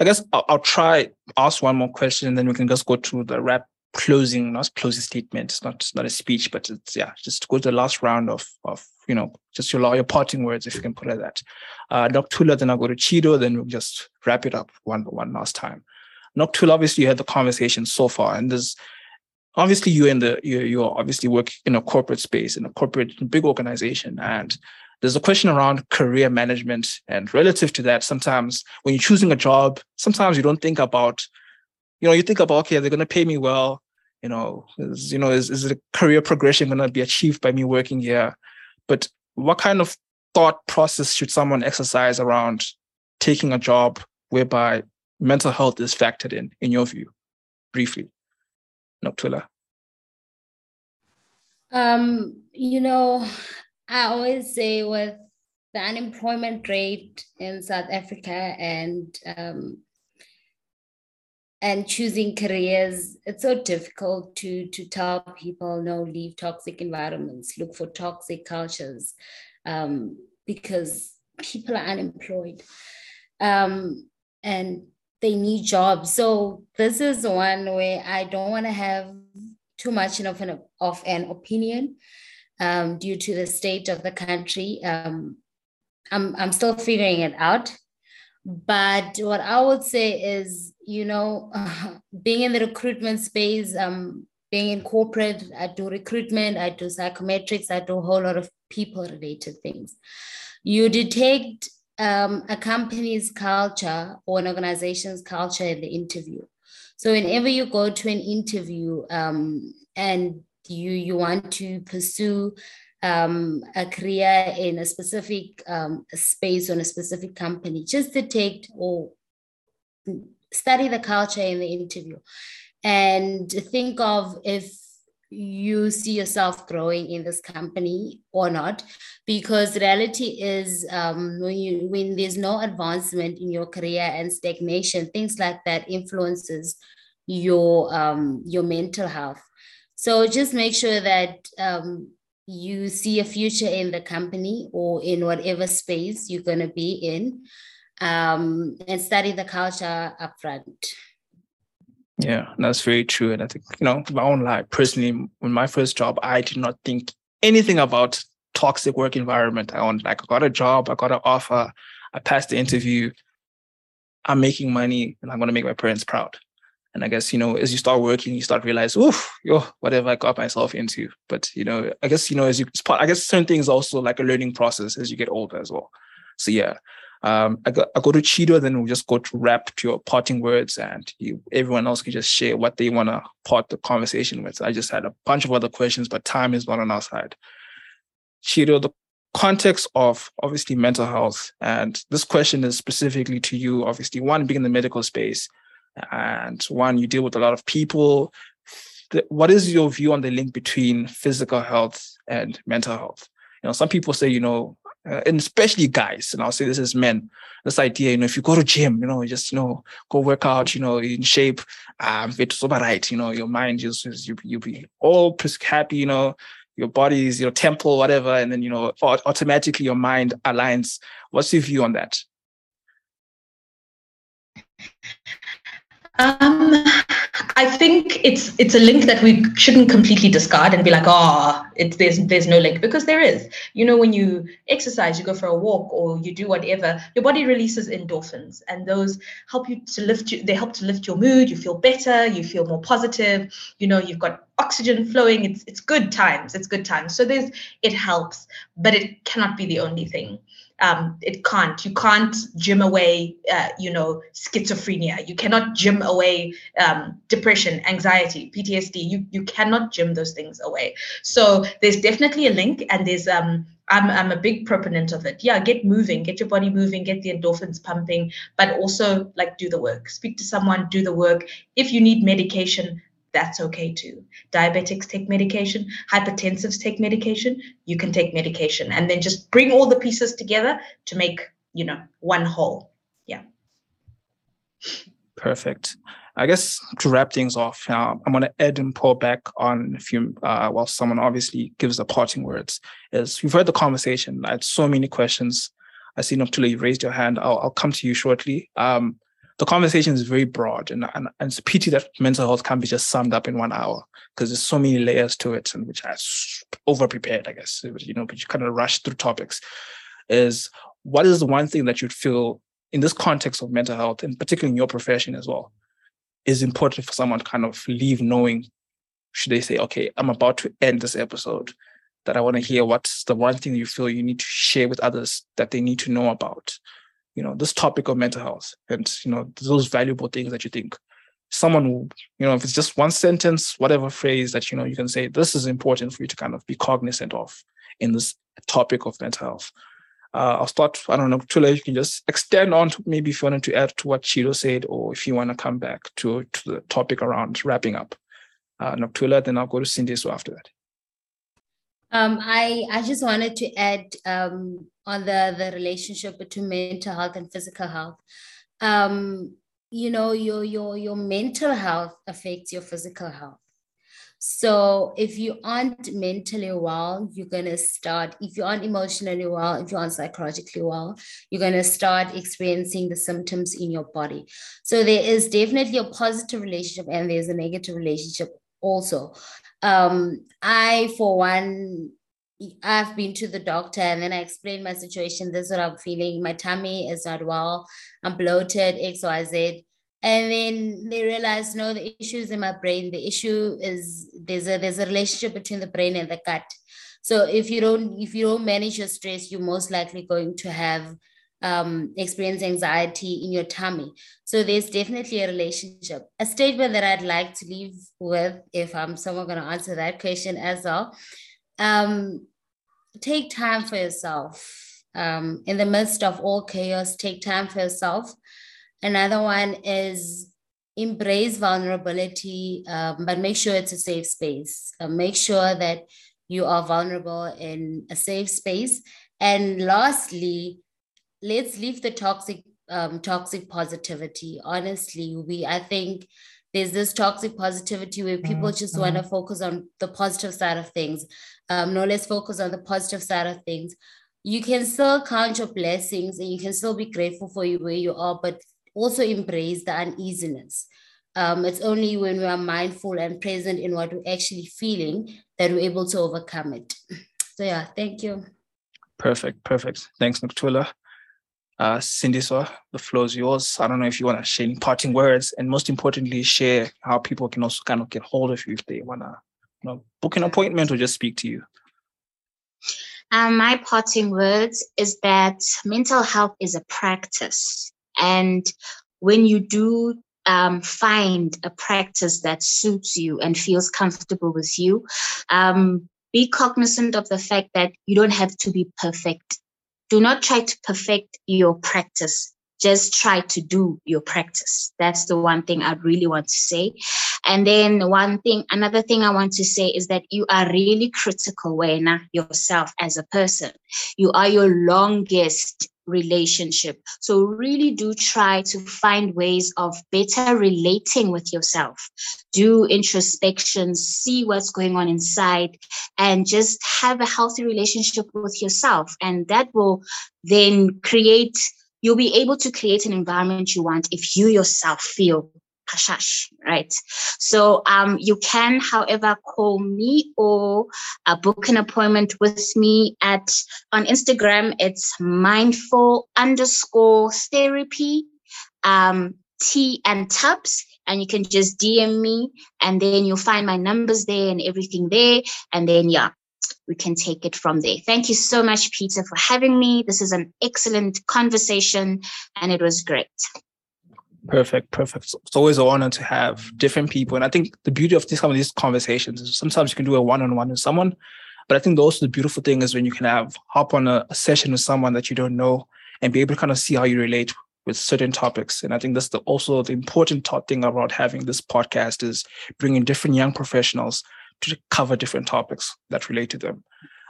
I guess I'll, I'll try ask one more question, and then we can just go to the wrap closing, not closing statement. It's not not a speech, but it's yeah, just go to the last round of of you know just your your parting words, if you can put it that. Uh, Nokuthula, then I'll go to Chido, then we'll just wrap it up one one last time. Nokuthula, obviously you had the conversation so far, and there's obviously you're in the you you're obviously work in a corporate space in a corporate big organization, and there's a question around career management, and relative to that, sometimes when you're choosing a job, sometimes you don't think about you know, you think about, okay, they're going to pay me well. You know, is, you know, is, is the career progression going to be achieved by me working here? But what kind of thought process should someone exercise around taking a job whereby mental health is factored in, in your view, briefly? Nokuthula. Um, you know, I always say with the unemployment rate in South Africa and um, and choosing careers it's so difficult to to tell people no leave toxic environments look for toxic cultures um, because people are unemployed um, and they need jobs. So this is one where i don't want to have too much of an, of an opinion um, due to the state of the country. Um, I'm, I'm still figuring it out but what I would say is, you know, being in the recruitment space, um, being in corporate, I do recruitment, I do psychometrics, I do a whole lot of people related things. You detect um, a company's culture or an organization's culture in the interview. So whenever you go to an interview um, and you you want to pursue um, a career in a specific um, space or a specific company, just detect or study the culture in the interview and think of if you see yourself growing in this company or not. Because reality is um, when you when there's no advancement in your career and stagnation things like that influences your um, your mental health. So just make sure that um, you see a future in the company or in whatever space you're going to be in um, and study the culture upfront. Yeah, that's very true. And I think, you know, my own life personally, in my first job, I did not think anything about toxic work environment. I owned like I got a job, I got an offer, I passed the interview, I'm making money and I'm gonna make my parents proud. And I guess, you know, as you start working, you start realize, oof, yo, whatever I got myself into. But, you know, I guess, you know, as you, I guess certain things also like a learning process as you get older as well. So, yeah, um, I, go, I go to Chido, then we'll just go to wrap to your parting words and you, everyone else can just share what they want to part the conversation with. I just had a bunch of other questions, but time is not on our side. Chido, the context of obviously mental health, and this question is specifically to you, obviously, one being in the medical space, and one you deal with a lot of people what is your view on the link between physical health and mental health You know, some people say, you know, uh, and especially guys, and I'll say this as men, this idea, you know, if you go to gym, you know, just, you know, go work out, you know, in shape, um, it's all right you know, your mind just, you, you be all happy, you know, your body is your temple, whatever, and then, you know, automatically your mind aligns. What's your view on that? Um, I think it's it's a link that we shouldn't completely discard and be like, oh, it's there's there's no link because there is. You know, when you exercise, you go for a walk or you do whatever, your body releases endorphins, and those help you to lift you. They help to lift your mood. You feel better. You feel more positive. You know, you've got oxygen flowing. It's it's good times. It's good times. So there's it helps, but it cannot be the only thing um, it can't. You can't gym away, uh, you know, schizophrenia. You cannot gym away um, depression, anxiety, PTSD. You you cannot gym those things away. So there's definitely a link, and there's um. I'm, I'm a big proponent of it. Yeah, get moving, get your body moving, get the endorphins pumping, but also like do the work. Speak to someone, do the work. If you need medication, that's okay too. Diabetics take medication, hypertensives take medication, you can take medication and then just bring all the pieces together to make, you know, one whole. Yeah. Perfect. I guess to wrap things off, uh, I'm going to add and pull back on a few, uh, while someone obviously gives the parting words. Is we've heard the conversation. I had so many questions. I see Nokuthula, you raised your hand. I'll, I'll come to you shortly. Um, the conversation is very broad and, and, and it's a pity that mental health can't be just summed up in one hour because there's so many layers to it and which I over prepared, I guess, you know, but you kind of rush through topics is what is the one thing that you'd feel in this context of mental health and particularly in your profession as well is important for someone to kind of leave knowing should they say, okay, I'm about to end this episode that I want to hear what's the one thing you feel you need to share with others that they need to know about you know this topic of mental health and you know those valuable things that you think someone will you know if it's just one sentence whatever phrase that you know you can say this is important for you to kind of be cognizant of in this topic of mental health uh, I'll start. I don't know, Tula. You can just extend on to maybe if you wanted to add to what Chido said, or if you want to come back to to the topic around wrapping up. Uh, Nokuthula, then I'll go to Sindiswa after that. Um, I I just wanted to add um, on the the relationship between mental health and physical health. Um, you know, your your your mental health affects your physical health. So if you aren't mentally well, you're gonna start. If you aren't emotionally well, if you aren't psychologically well, you're gonna start experiencing the symptoms in your body. So there is definitely a positive relationship and there's a negative relationship also um, I, for one, I've been to the doctor and then I explained my situation. This is what I'm feeling. My tummy is not well. I'm bloated, XYZ. And then they realized, no, the issue is in my brain. The issue is there's a there's a relationship between the brain and the gut. So if you don't if you don't manage your stress, you're most likely going to have um, experience anxiety in your tummy. So there's definitely a relationship. A statement that I'd like to leave with, if I'm someone going to answer that question as well, um, take time for yourself. Um, in the midst of all chaos, take time for yourself. Another one is embrace vulnerability, um, but make sure it's a safe space. Uh, make sure that you are vulnerable in a safe space. And lastly, let's leave the toxic um, toxic positivity. Honestly, we I think there's this toxic positivity where people just mm-hmm. want to focus on the positive side of things. Um, no, let's focus on the positive side of things. You can still count your blessings and you can still be grateful for you where you are, but also embrace the uneasiness. Um, it's only when we are mindful and present in what we're actually feeling that we're able to overcome it. So yeah, thank you. Perfect, perfect. Thanks, Nokuthula. Uh, the floor is yours. I don't know if you want to share any parting words, and most importantly, share how people can also kind of get hold of you if they want to, you know, book an appointment or just speak to you. Um, my parting words is that mental health is a practice, and when you do um, find a practice that suits you and feels comfortable with you, um, be cognizant of the fact that you don't have to be perfect do not try to perfect your practice. Just try to do your practice. That's the one thing I really want to say. And then one thing, another thing I want to say is that you are really critical, Wena, yourself as a person. You are your longest relationship. So really do try to find ways of better relating with yourself. Do introspection, see what's going on inside, and just have a healthy relationship with yourself. And that will then create, you'll be able to create an environment you want if you yourself feel Hashash, right? So um, you can, however, call me or uh, book an appointment with me at on Instagram. It's mindful underscore therapy, um, tea and tubs. And you can just DM me, and then you'll find my numbers there and everything there. And then, yeah, we can take it from there. Thank you so much, Peter, for having me. This is an excellent conversation, and it was great. Perfect, perfect. It's always an honor to have different people. And I think the beauty of these some of these conversations is sometimes you can do a one-on-one with someone. But I think also the beautiful thing is when you can have hop on a, a session with someone that you don't know and be able to kind of see how you relate with certain topics. And I think that's the, also the important thing about having this podcast is bringing different young professionals to cover different topics that relate to them.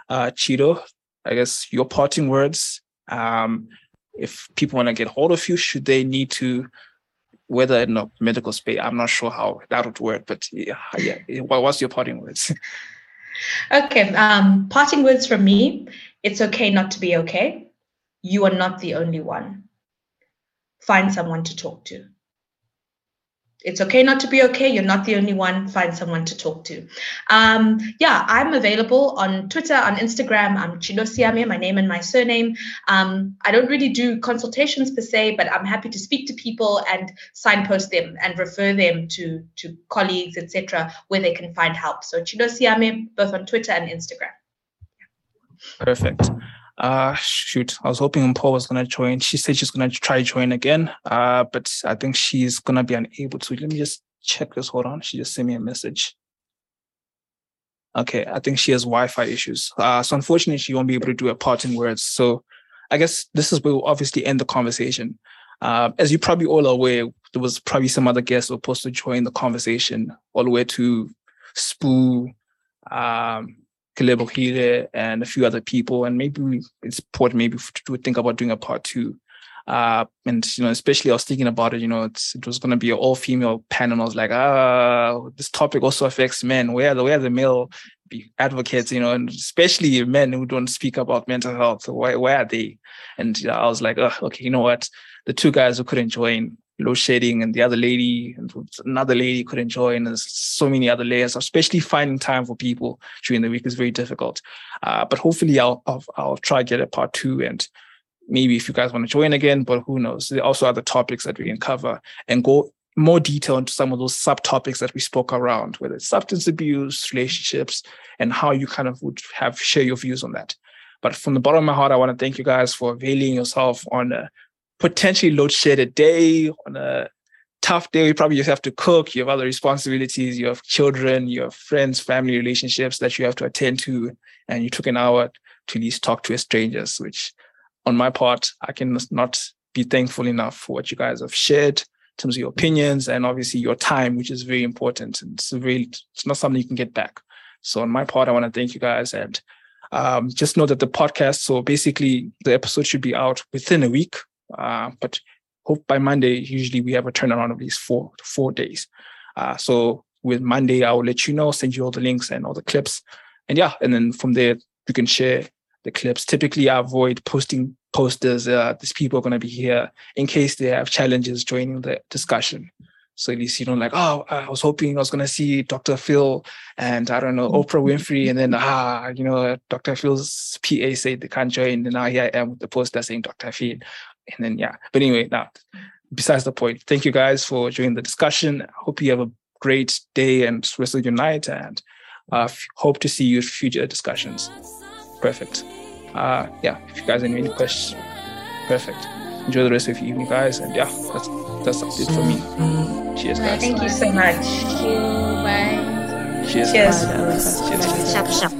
Uh, Chido, I guess your parting words. Um, if people want to get hold of you, should they need to whether in a medical space, I'm not sure how that would work, but yeah, yeah. What's your parting words? Okay, um, parting words from me. It's okay not to be okay. You are not the only one. Find someone to talk to it's okay not to be okay. You're not the only one. Find someone to talk to. Um, yeah, I'm available on Twitter, on Instagram. I'm Chilo Siame, my name and my surname. Um, I don't really do consultations per se, but I'm happy to speak to people and signpost them and refer them to, to colleagues, etc., where they can find help. So Chilo Siame, both on Twitter and Instagram. Perfect. Uh, shoot, I was hoping Paul was gonna join. She said she's gonna try join again. Uh, but I think she's gonna be unable to. Let me just check this. Hold on. She just sent me a message. Okay, I think she has Wi-Fi issues. Uh, so unfortunately, she won't be able to do a parting words. So I guess this is where we'll obviously end the conversation. Uh, as you probably all aware, there was probably some other guests were supposed to join the conversation all the way to Spoo, um, Kalebo Hire and a few other people, and maybe it's important maybe to think about doing a part two. Uh, and you know, especially I was thinking about it. You know, it was going to be an all-female panel. And I was like, ah, this topic also affects men. Where are the where are the male advocates? You know, and especially men who don't speak about mental health. Where where are they? And you know, I was like, oh, okay, you know what? The two guys who couldn't join, load shedding and the other lady and another lady couldn't join. There's so many other layers, especially finding time for people during the week is very difficult. Uh, but hopefully I'll, I'll, I'll try get a part two and maybe if you guys want to join again, but who knows? There are also other topics that we can cover and go more detail into some of those subtopics that we spoke around, whether it's substance abuse, relationships, and how you kind of would have share your views on that. But from the bottom of my heart, I want to thank you guys for availing yourself on potentially load shed a day on a tough day. You probably just have to cook. You have other responsibilities. You have children. You have friends, family relationships that you have to attend to. And you took an hour to at least talk to a strangers, which on my part, I can not be thankful enough for what you guys have shared in terms of your opinions and obviously your time, which is very important. And it's really, it's not something you can get back. So on my part, I want to thank you guys and um, just know that the podcast, so basically the episode should be out within a week uh, but hope by Monday, usually we have a turnaround of these four four days. Uh, so with Monday, I will let you know, send you all the links and all the clips. And yeah, and then from there, you can share the clips. Typically, I avoid posting posters. Uh, these people are going to be here in case they have challenges joining the discussion. So at least you know, like, oh, I was hoping I was gonna see Dr. Phil and I don't know Oprah Winfrey, and then ah, you know, Dr. Phil's PA said they can't join, and now here I am with the poster saying Dr. Phil and then yeah. But anyway, now besides the point, thank you guys for joining the discussion. I hope you have a great day and rest of your night, and uh, hope to see you at future discussions. Perfect. Uh, yeah, if you guys have any questions, perfect. Enjoy the rest of your evening, guys, and yeah, that's that's it for me. Cheers, guys. Thank you so much. Thank you. Bye. Cheers. Cheers. Guys. Cheers. Sharp,